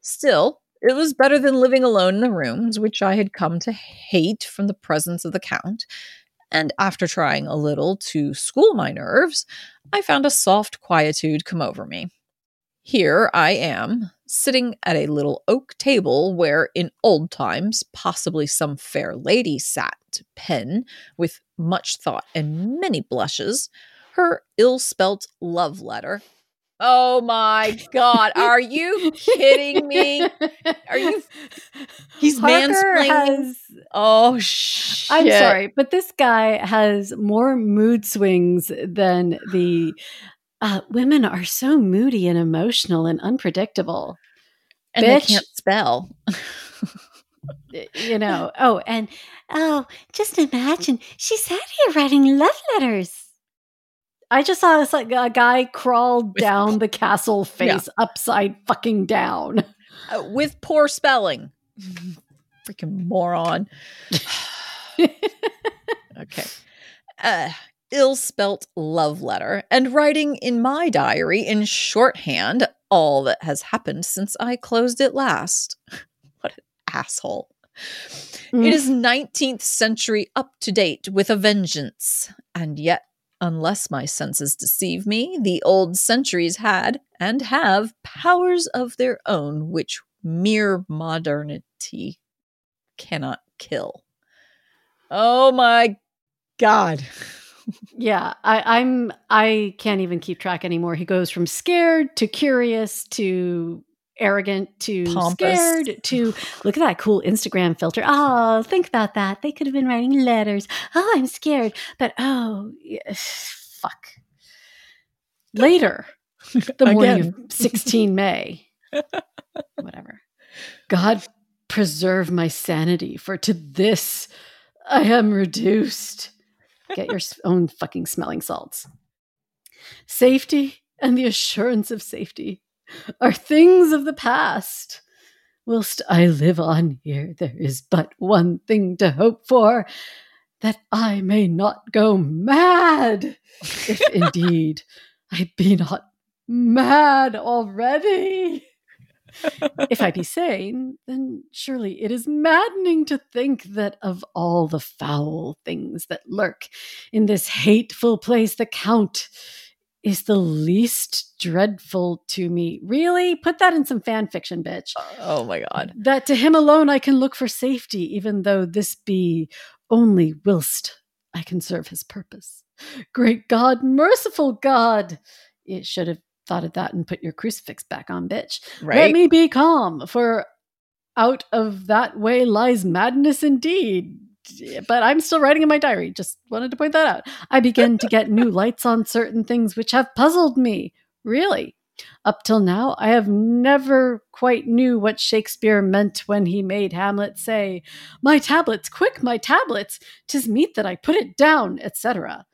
Still, it was better than living alone in the rooms, which I had come to hate from the presence of the Count. And after trying a little to school my nerves, I found a soft quietude come over me. Here I am, sitting at a little oak table where, in old times, possibly some fair lady sat to pen, with much thought and many blushes, her ill spelt love letter. Oh my God. Are you kidding me? Are you? He's Harker mansplaining. has- oh, shit. I'm sorry, but this guy has more mood swings than the uh, women are so moody and emotional and unpredictable. And they can't spell. You know, oh, and oh, just imagine she sat here writing love letters. I just saw this like a guy crawl down the castle face upside fucking down. Uh, with poor spelling. Freaking moron. okay. Uh, ill spelt love letter and writing in my diary in shorthand all that has happened since I closed it last. what an asshole. Mm. It is 19th century up to date with a vengeance. And yet, unless my senses deceive me, the old centuries had and have powers of their own which mere modernity cannot kill. Oh my god. Yeah, I, I'm. I can't even keep track anymore. He goes from scared to curious to arrogant to Pompous. scared to look at that cool Instagram filter. Oh, think about that. They could have been writing letters. Oh, I'm scared, but oh, yeah, fuck. Later, the morning of 16 May. Whatever. God preserve my sanity, for to this I am reduced. Get your own fucking smelling salts. Safety and the assurance of safety are things of the past. Whilst I live on here, there is but one thing to hope for that I may not go mad, if indeed I be not mad already. if I be sane, then surely it is maddening to think that of all the foul things that lurk in this hateful place, the Count is the least dreadful to me. Really? Put that in some fan fiction, bitch. Oh, oh my god. That to him alone I can look for safety, even though this be only whilst I can serve his purpose. Great God, merciful God! You should have thought of that and put your crucifix back on, bitch. Let me be calm, for out of that way lies madness indeed. But I'm still writing in my diary. Just wanted to point that out. I begin to get new lights on certain things which have puzzled me. Really. Up till now, I have never quite knew what Shakespeare meant when he made Hamlet say, "My tablets, quick, my tablets! Tis meet that I put it down," etc.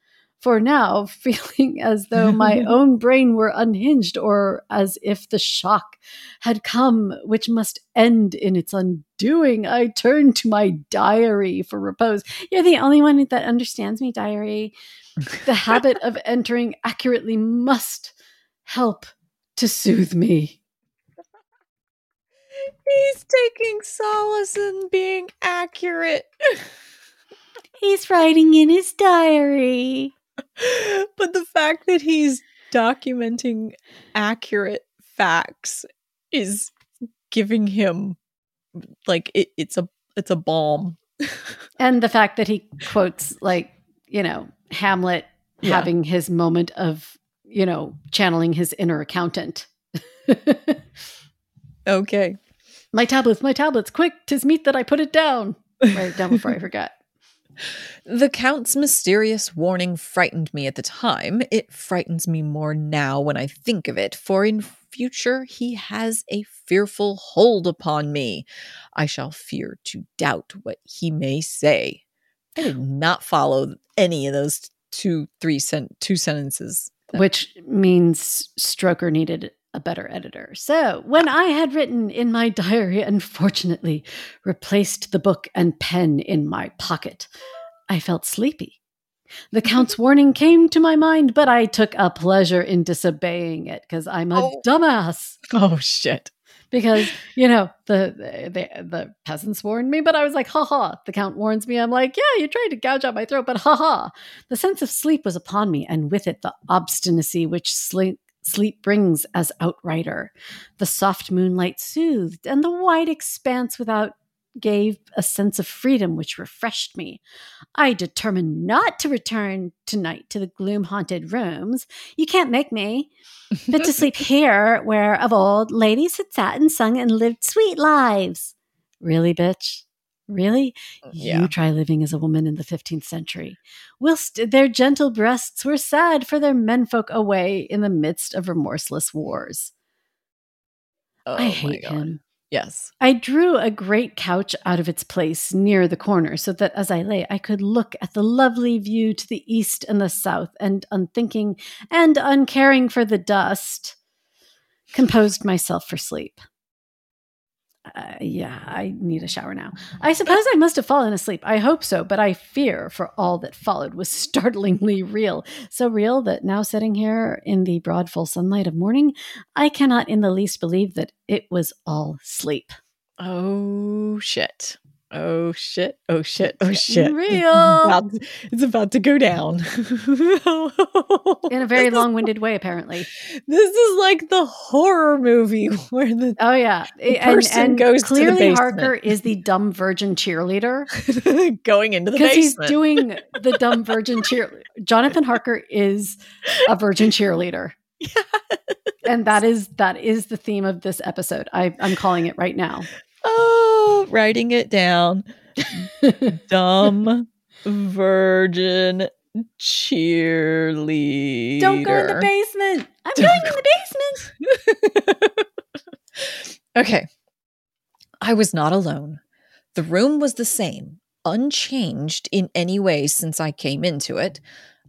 For now, feeling as though my own brain were unhinged, or as if the shock had come which must end in its undoing, I turn to my diary for repose. You're the only one that understands me, diary. The habit of entering accurately must help to soothe me. He's taking solace in being accurate. He's writing in his diary. but the fact that he's documenting accurate facts is giving him like it, it's a it's a balm. And the fact that he quotes, like, you know, Hamlet Yeah. having his moment of, you know, channeling his inner accountant. Okay. my tablets, my tablets, quick, tis meet that I put it down. Write it down before I forget. The Count's mysterious warning frightened me at the time. It frightens me more now when I think of it, for in future he has a fearful hold upon me. I shall fear to doubt what he may say. I did not follow any of those two, three, sen- two sentences. Which means Stroker needed a better editor. So, when I had written in my diary, unfortunately replaced the book and pen in my pocket, I felt sleepy. The Count's warning came to my mind, but I took a pleasure in disobeying it because I'm a Oh. dumbass. Oh, shit. Because, you know, the, the the peasants warned me, but I was like, ha ha. The Count warns me. I'm like, yeah, you tried to gouge out my throat, but ha ha. The sense of sleep was upon me, and with it the obstinacy which sleep sleep brings as outrider. The soft moonlight soothed, and the wide expanse without gave a sense of freedom which refreshed me. I determined not to return tonight to the gloom haunted rooms. You can't make me. But to sleep here, where of old ladies had sat and sung and lived sweet lives. Really, bitch? Really? Mm, yeah. You try living as a woman in the 15th century. Whilst their gentle breasts were sad for their menfolk away in the midst of remorseless wars. Oh, I hate him. Yes. I drew a great couch out of its place near the corner so that as I lay, I could look at the lovely view to the east and the south, and unthinking and uncaring for the dust, composed myself for sleep. Uh, yeah, I need a shower now. I suppose I must have fallen asleep. I hope so, but I fear for all that followed was startlingly real. So real that now sitting here in the broad full sunlight of morning, I cannot in the least believe that it was all sleep. Oh, shit. Oh, shit. Oh, shit. Oh, shit. getting It's real. about, it's about to go down. In a very long winded way, apparently. This is like the horror movie where the Oh, yeah. and person and goes to the clearly. Harker is the dumb virgin cheerleader going into the because he's doing the dumb virgin cheer. Jonathan Harker is a virgin cheerleader. And that is that is the theme of this episode. I, I'm calling it right now. oh, writing it down. Dumb virgin cheerleader. Don't go in the basement. I'm Don't going in the basement. okay. I was not alone. The room was the same, unchanged in any way since I came into it.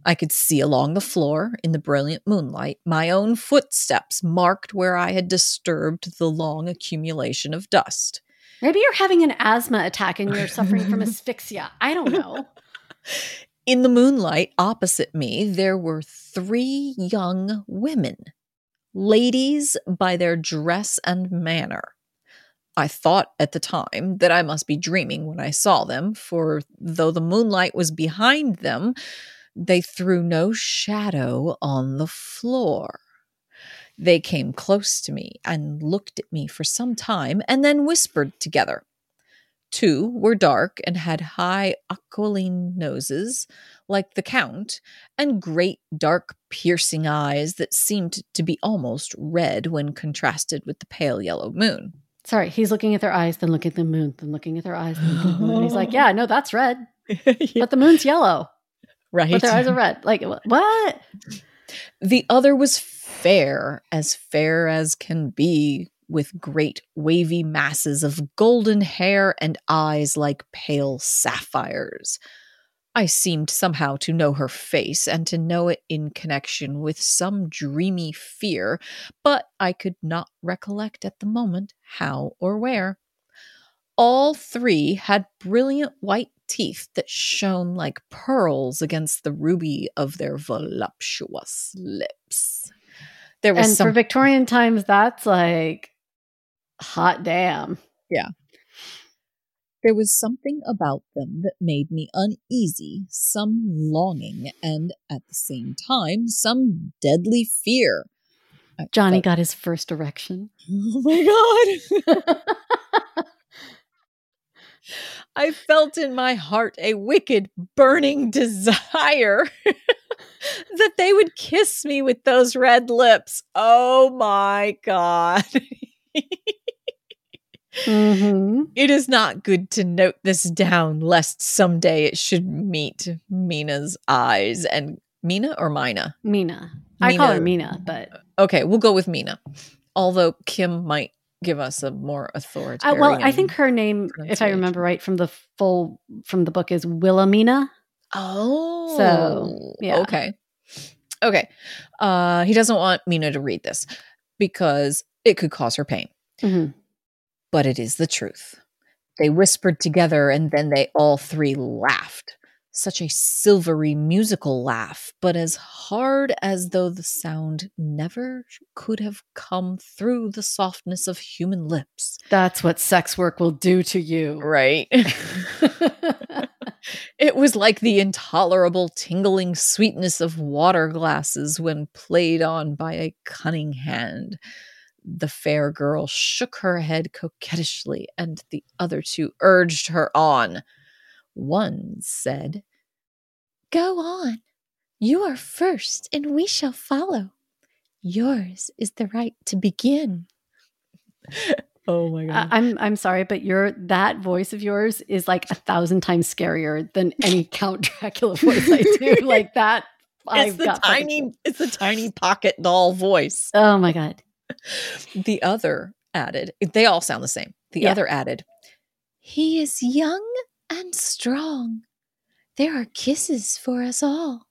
I could see along the floor in the brilliant moonlight my own footsteps marked where I had disturbed the long accumulation of dust. Maybe you're having an asthma attack and you're suffering from asphyxia. I don't know. In the moonlight opposite me, there were three young women, ladies by their dress and manner. I thought at the time that I must be dreaming when I saw them, for though the moonlight was behind them, they threw no shadow on the floor. They came close to me and looked at me for some time and then whispered together. Two were dark and had high aquiline noses, like the Count, and great dark piercing eyes that seemed to be almost red when contrasted with the pale yellow moon. Sorry, he's looking at their eyes, then looking at the moon, then looking at their eyes, then looking at the moon. And he's like, Yeah, no, that's red. But the moon's yellow. right. But their eyes are red. Like what? The other was fair, as fair as can be, with great wavy masses of golden hair and eyes like pale sapphires. I seemed somehow to know her face and to know it in connection with some dreamy fear, but I could not recollect at the moment how or where. All three had brilliant white teeth that shone like pearls against the ruby of their voluptuous lips. There was And some for Victorian times, that's like hot damn. Yeah. There was something about them that made me uneasy, some longing, and at the same time, some deadly fear. I Johnny felt- got his first erection. Oh my God. I felt in my heart a wicked, burning desire that they would kiss me with those red lips. Oh my God. Mm-hmm. It is not good to note this down, lest someday it should meet Mina's eyes. And Mina or Mina? Mina. I call her Mina. Mina, but Okay, we'll go with Mina. Although Kim might give us a more uh, well, I think her name, if I remember right from the full from the book, is Wilhelmina. Oh, yeah. Okay, okay. Uh, he doesn't want Mina to read this because it could cause her pain. Mhm. But it is the truth. They whispered together, and then they all three laughed. Such a silvery musical laugh, but as hard as though the sound never could have come through the softness of human lips. That's what sex work will do to you. Right. It was like the intolerable tingling sweetness of water glasses when played on by a cunning hand. The fair girl shook her head coquettishly, and the other two urged her on. One said, Go on. You are first, and we shall follow. Yours is the right to begin. oh my I- I'm I'm sorry, but your that voice of yours is like a thousand times scarier than any Count Dracula voice I do. Like that. It's I've the got fucking- tiny, it's the tiny pocket doll voice. Oh my god. The other added, they all sound the same. The Yeah. other added, He is young and strong. There are kisses for us all.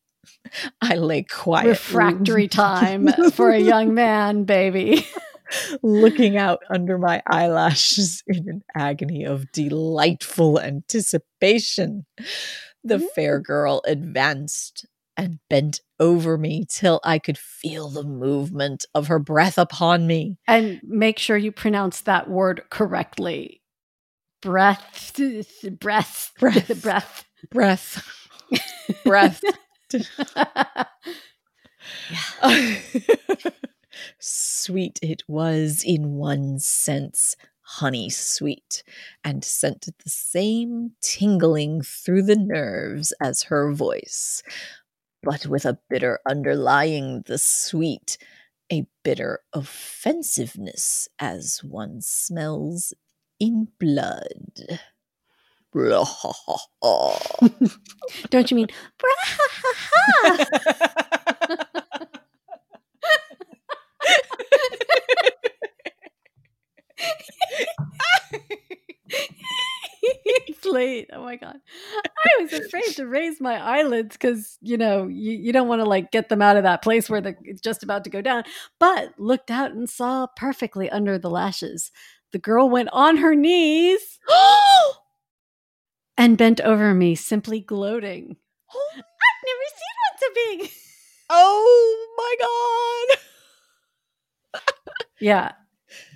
I lay quiet. Refractory time for a young man, baby. looking out under my eyelashes in an agony of delightful anticipation. The mm. fair girl advanced and bent over me till I could feel the movement of her breath upon me. And make sure you pronounce that word correctly. Breath, breath, Breath. breath. Breath, breath. sweet it was in one sense, honey sweet, and sent the same tingling through the nerves as her voice, but with a bitter underlying the sweet, a bitter offensiveness as one smells in blood. Don't you mean? it's late. Oh my god. I was afraid to raise my eyelids because you know you, you don't want to like get them out of that place where the, it's just about to go down. But looked out and saw perfectly under the lashes. The girl went on her knees and bent over me, simply gloating. Oh. I've never seen one so big. oh my god. Yeah.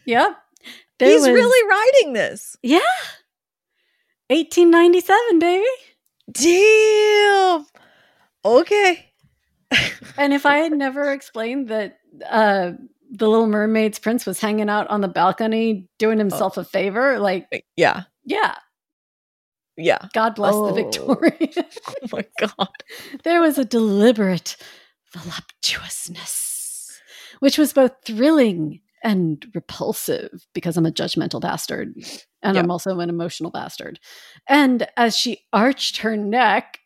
Yep. There He's was- really writing this. Yeah. 1897, baby. Damn. Okay. And if I had never explained that uh the Little Mermaid's prince was hanging out on the balcony doing himself a favor, like, Yeah. yeah, Yeah. God bless Oh. the Victorian. Oh my god. there was a deliberate voluptuousness, which was both thrilling and repulsive because I'm a judgmental bastard and Yeah. I'm also an emotional bastard. And as she arched her neck,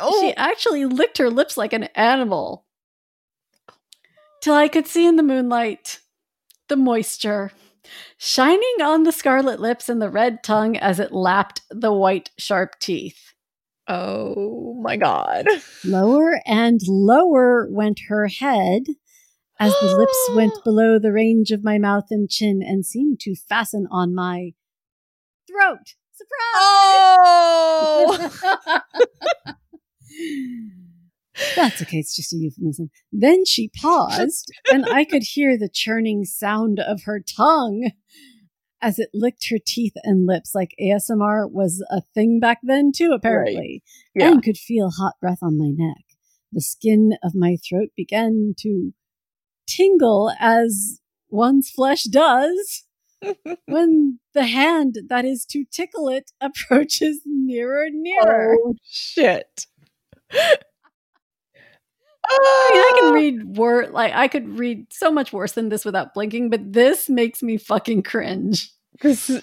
Oh. she actually licked her lips like an animal. Till I could see in the moonlight the moisture shining on the scarlet lips and the red tongue as it lapped the white, sharp teeth. oh my god. Lower and lower went her head as the lips went below the range of my mouth and chin and seemed to fasten on my throat. Oh! Surprise! Oh. That's okay, it's just a euphemism. Then she paused, and I could hear the churning sound of her tongue as it licked her teeth and lips, like ASMR was a thing back then, too, apparently Yeah. and could feel hot breath on my neck. The skin of my throat began to tingle as one's flesh does when the hand that is to tickle it approaches nearer, and nearer. Oh shit. I mean, I can ah. read word like I could read so much worse than this without blinking, but this makes me fucking cringe.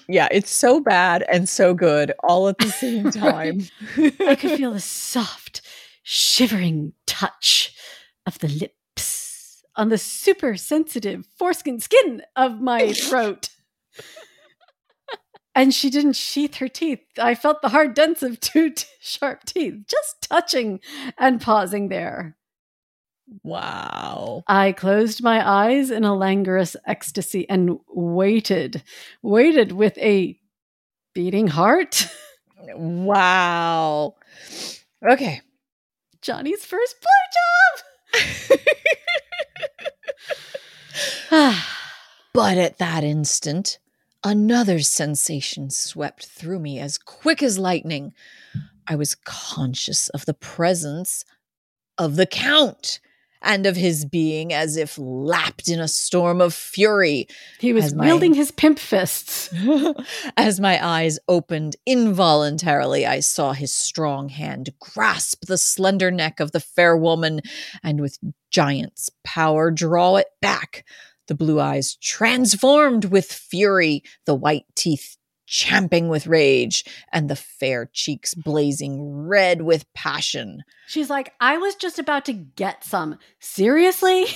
Yeah, it's so bad and so good all at the same time. I could feel the soft, shivering touch of the lips on the super sensitive foreskin skin of my throat. and she didn't sheath her teeth. I felt the hard dents of two t- sharp teeth just touching and pausing there. Wow. I closed my eyes in a languorous ecstasy and waited, waited with a beating heart. Wow. Okay. Johnny's first blowjob. but at that instant, another sensation swept through me as quick as lightning. I was conscious of the presence of the Count and of his being as if lapped in a storm of fury. He was my- wielding his pimp fists. As my eyes opened involuntarily, I saw his strong hand grasp the slender neck of the fair woman and with giant's power draw it back. The blue eyes transformed with fury, the white teeth champing with rage, and the fair cheeks blazing red with passion. She's like, I was just about to get some. Seriously?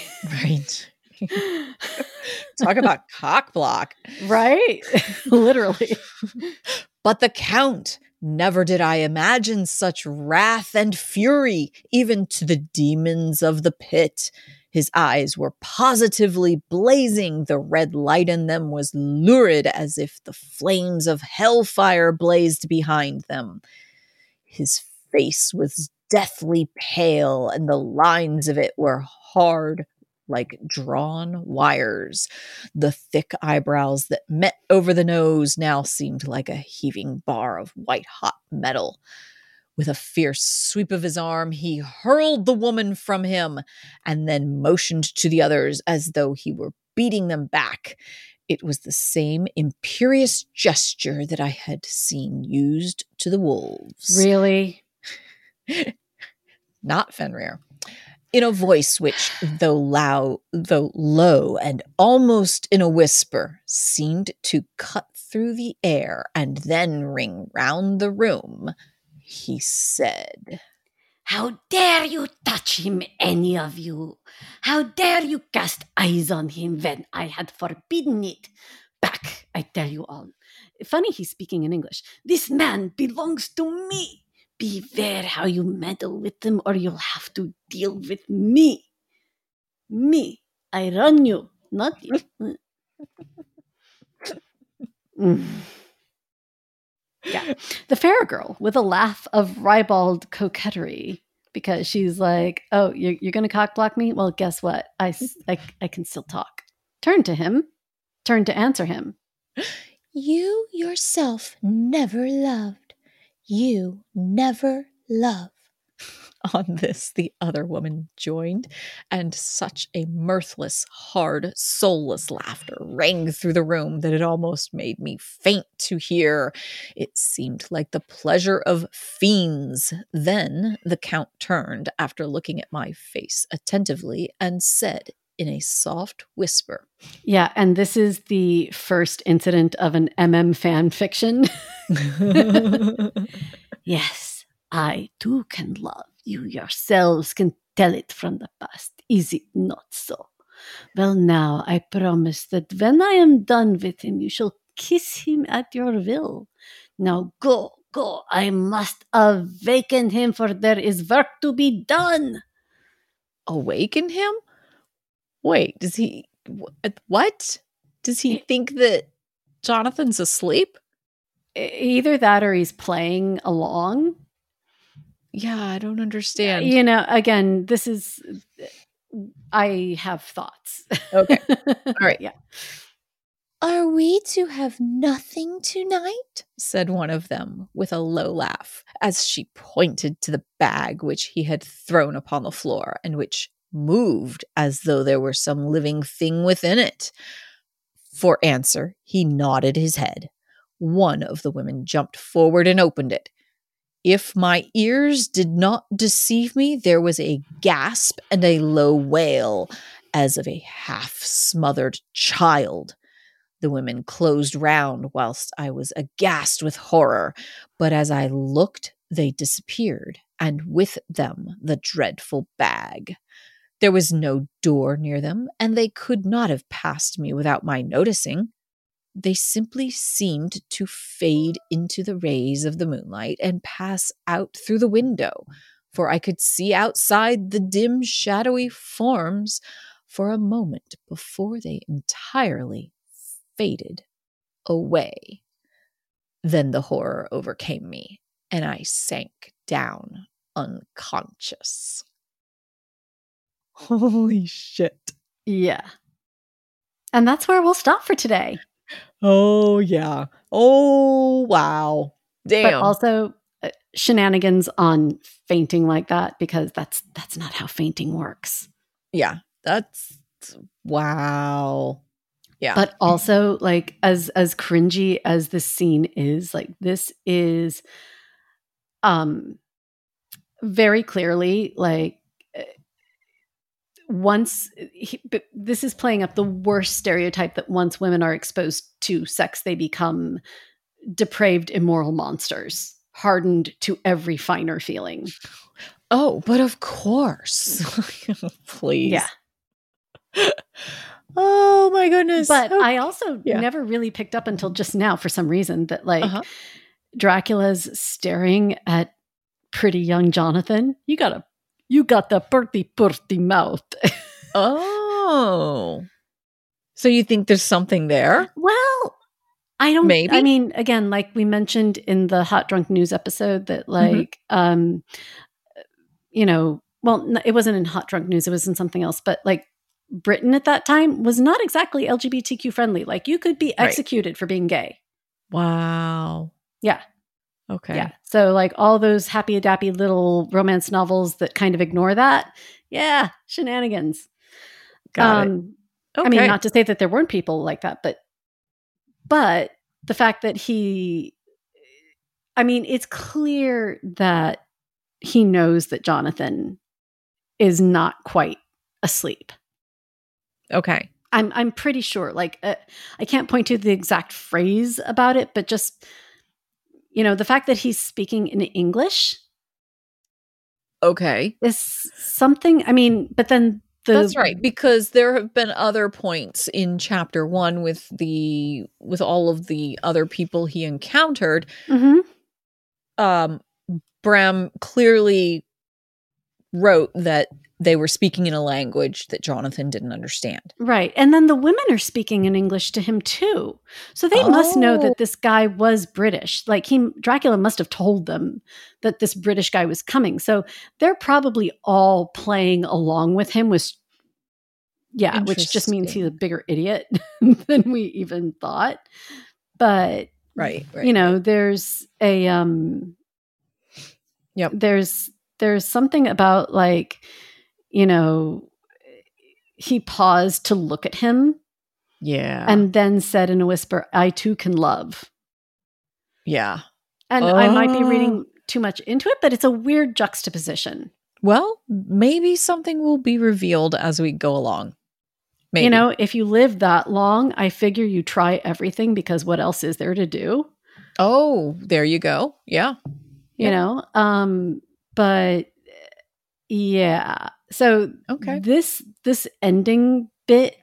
Right. Talk about cock block. right? Literally. But the Count, never did I imagine such wrath and fury, even to the demons of the pit. His eyes were positively blazing. The red light in them was lurid as if the flames of hellfire blazed behind them. His face was deathly pale, and the lines of it were hard like drawn wires. The thick eyebrows that met over the nose now seemed like a heaving bar of white hot metal. With a fierce sweep of his arm, he hurled the woman from him and then motioned to the others as though he were beating them back. It was the same imperious gesture that I had seen used to the wolves Really? not Fenrir, in a voice which, though loud, though low and almost in a whisper, seemed to cut through the air and then ring round the room, he said, How dare you touch him, any of you? How dare you cast eyes on him when I had forbidden it? Back, I tell you all. Funny he's speaking in English. This man belongs to me. Beware how you meddle with him, or you'll have to deal with me. Me. I run you, not you. Mm. Yeah. The fair girl with a laugh of ribald coquetry because she's like, "Oh, you're, you're going to cock block me? Well, guess what? I, I, I can still talk." Turn to him. Turn to answer him. You yourself never loved. You never love. On this, the other woman joined, and such a mirthless, hard, soulless laughter rang through the room that it almost made me faint to hear. It seemed like the pleasure of fiends. Then the Count turned after looking at my face attentively and said in a soft whisper, Yeah, and this is the first incident of an MM fan fiction. yes, I too can love. You yourselves can tell it from the past. Is it not so? Well, now I promise that when I am done with him, you shall kiss him at your will. Now go, go. I must awaken him, for there is work to be done. awaken him? Wait, does he what? Does he think that Jonathan's asleep? Either that or he's playing along. Yeah, I don't understand. You know, again, this is. I have thoughts. Okay. All right. yeah. Are we to have nothing tonight? said one of them with a low laugh as she pointed to the bag which he had thrown upon the floor and which moved as though there were some living thing within it. For answer, he nodded his head. One of the women jumped forward and opened it. If my ears did not deceive me, there was a gasp and a low wail, as of a half smothered child. The women closed round whilst I was aghast with horror, but as I looked, they disappeared, and with them the dreadful bag. There was no door near them, and they could not have passed me without my noticing. They simply seemed to fade into the rays of the moonlight and pass out through the window, for I could see outside the dim, shadowy forms for a moment before they entirely faded away. Then the horror overcame me, and I sank down unconscious. Holy shit. Yeah. And that's where we'll stop for today. Oh, yeah. Oh, wow. Damn. But also uh, shenanigans on fainting like that because that's that's not how fainting works. yeah, that's wow. Yeah. But also like as as cringy as this scene is, like this is um very clearly like once he, but this is playing up the worst stereotype that once women are exposed to sex they become depraved immoral monsters hardened to every finer feeling oh, but of course. Please. yeah Oh my goodness. but Oh, i also Yeah. never really picked up until just now for some reason that like Uh-huh. dracula's staring at pretty young jonathan you got a you got the pretty pretty mouth Oh. So you think there's something there? Well, I don't Maybe. I mean, again, like we mentioned in the hot drunk news episode that Mm-hmm. like um you know, well, it wasn't in hot drunk news, it was in something else, but like Britain at that time was not exactly LGBTQ friendly. Like you could be Right. executed for being gay. Wow. Yeah. Okay. Yeah. So like all those happy dappy little romance novels that kind of ignore that. Yeah, shenanigans. Got it. um Okay. I mean, not to say that there weren't people like that, but but the fact that he I mean, it's clear that he knows that Jonathan is not quite asleep. okay. I'm I'm pretty sure. Like uh, I can't point to the exact phrase about it, but just you know, the fact that he's speaking in English Okay. is something. I mean, but then the That's right because there have been other points in chapter 1 with the with all of the other people he encountered Mhm. um Bram clearly wrote that they were speaking in a language that Jonathan didn't understand. Right. And then the women are speaking in English to him too. So they must know Oh. that this guy was British. Like he Dracula must have told them that this British guy was coming. So they're probably all playing along with him with yeah, which just means he's a bigger idiot than we even thought. But Right, right. you know, there's a um Yep. there's there's something about like, you know, he paused to look at him yeah. and then said in a whisper, I too can love. yeah. And I might be Oh. reading too much into it, but it's a weird juxtaposition. Well, maybe something will be revealed as we go along. Maybe. You know, if you live that long, I figure you try everything because what else is there to do? Oh, there you go. Yeah. You Yep. know? Um, but yeah. So Okay. this this ending bit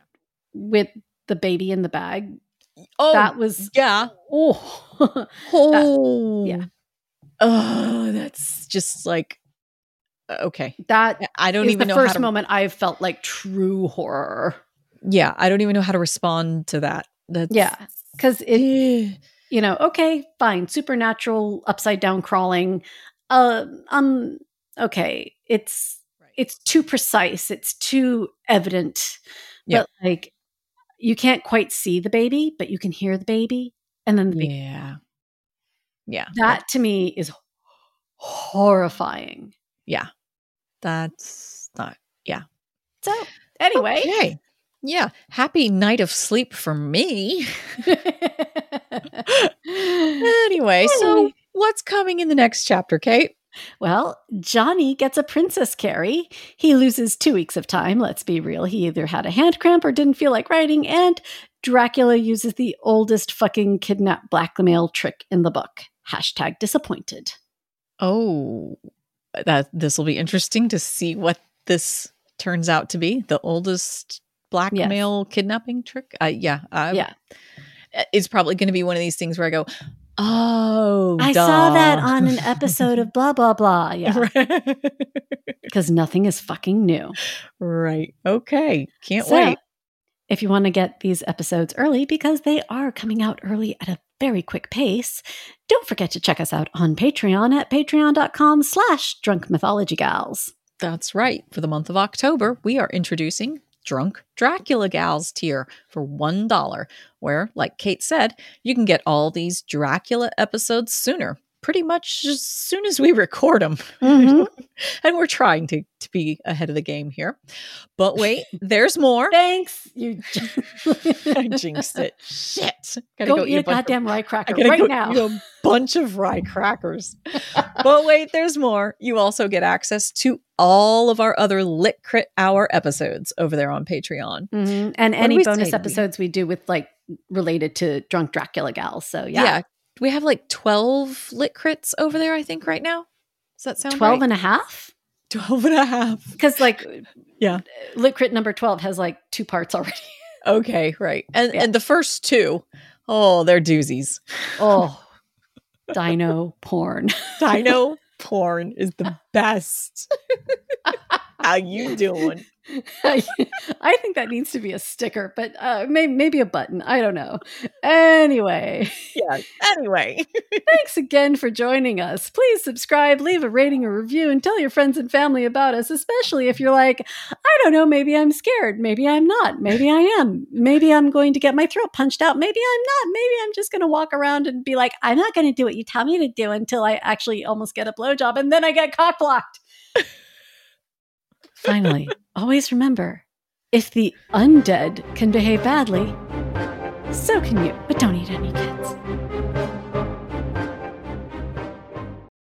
with the baby in the bag, Oh, that was yeah. oh Oh, yeah. Oh, that's just like okay. that I don't even the know first how to. moment I've felt like true horror. Yeah, I don't even know how to respond to that. That's Yeah. Because it Eh. you know, okay, fine, supernatural upside down crawling. Uh, um, okay, it's Right. it's too precise. It's too evident. Yep. But like, you can't quite see the baby, but you can hear the baby, and then the baby. Yeah. Yeah. that to me is horrifying. Yeah, that's not. Yeah. So anyway, Okay. Yeah. Happy night of sleep for me. anyway, so. What's coming in the next chapter, Cait? Well, Johnny gets a princess carry. He loses two weeks of time. Let's be real. He either had a hand cramp or didn't feel like writing, and Dracula uses the oldest fucking kidnap blackmail trick in the book. Hashtag disappointed. Oh, that this will be interesting to see what this turns out to be. The oldest blackmail kidnapping trick. Uh, yeah, I, yeah. It's probably going to be one of these things where I go, "Oh, I duh." saw that on an episode of blah blah blah. Yeah, because nothing is fucking new. right. Okay. Can't So, wait. If you want to get these episodes early, because they are coming out early at a very quick pace, don't forget to check us out on Patreon at patreon.com slash drunk mythology gals. That's right. For the month of October, we are introducing Drunk Dracula Gals tier for $1, where, like Cait said, you can get all these Dracula episodes sooner, pretty much as soon as we record them. Mhm. and we're trying to, to be ahead of the game here. But wait, there's more. Thanks. You I jinxed it. Shit. Gotta Go, go eat a bunch of- goddamn rye cracker right now. eat a bunch of rye crackers. but wait, there's more. You also get access to all of our other Lit Crit Hour episodes over there on Patreon. Mhm. And do any bonus episodes we do with like related to drunk Dracula gals. So yeah, We have like 12 Lit Crits over there, I think, right now. Does that sound 12 right? and a half? 12 and a half. Because like Yeah. Lit Crit number 12 has like two parts already. Okay, right. And Yeah. and the first two, oh, they're doozies. Oh, dino porn. Dino porn is the best. How you doing? I think that needs to be a sticker, but uh, may- maybe a button. I don't know. Anyway, Yeah. Anyway. thanks again for joining us. Please subscribe, leave a rating or review, and tell your friends and family about us, especially if you're like, I don't know, maybe I'm scared. Maybe I'm not. Maybe I am. Maybe I'm going to get my throat punched out. Maybe I'm not. Maybe I'm just going to walk around and be like, I'm not going to do what you tell me to do until I actually almost get a blowjob and then I get cock blocked. Finally, always remember if the undead can behave badly, so can you. But don't eat any kids.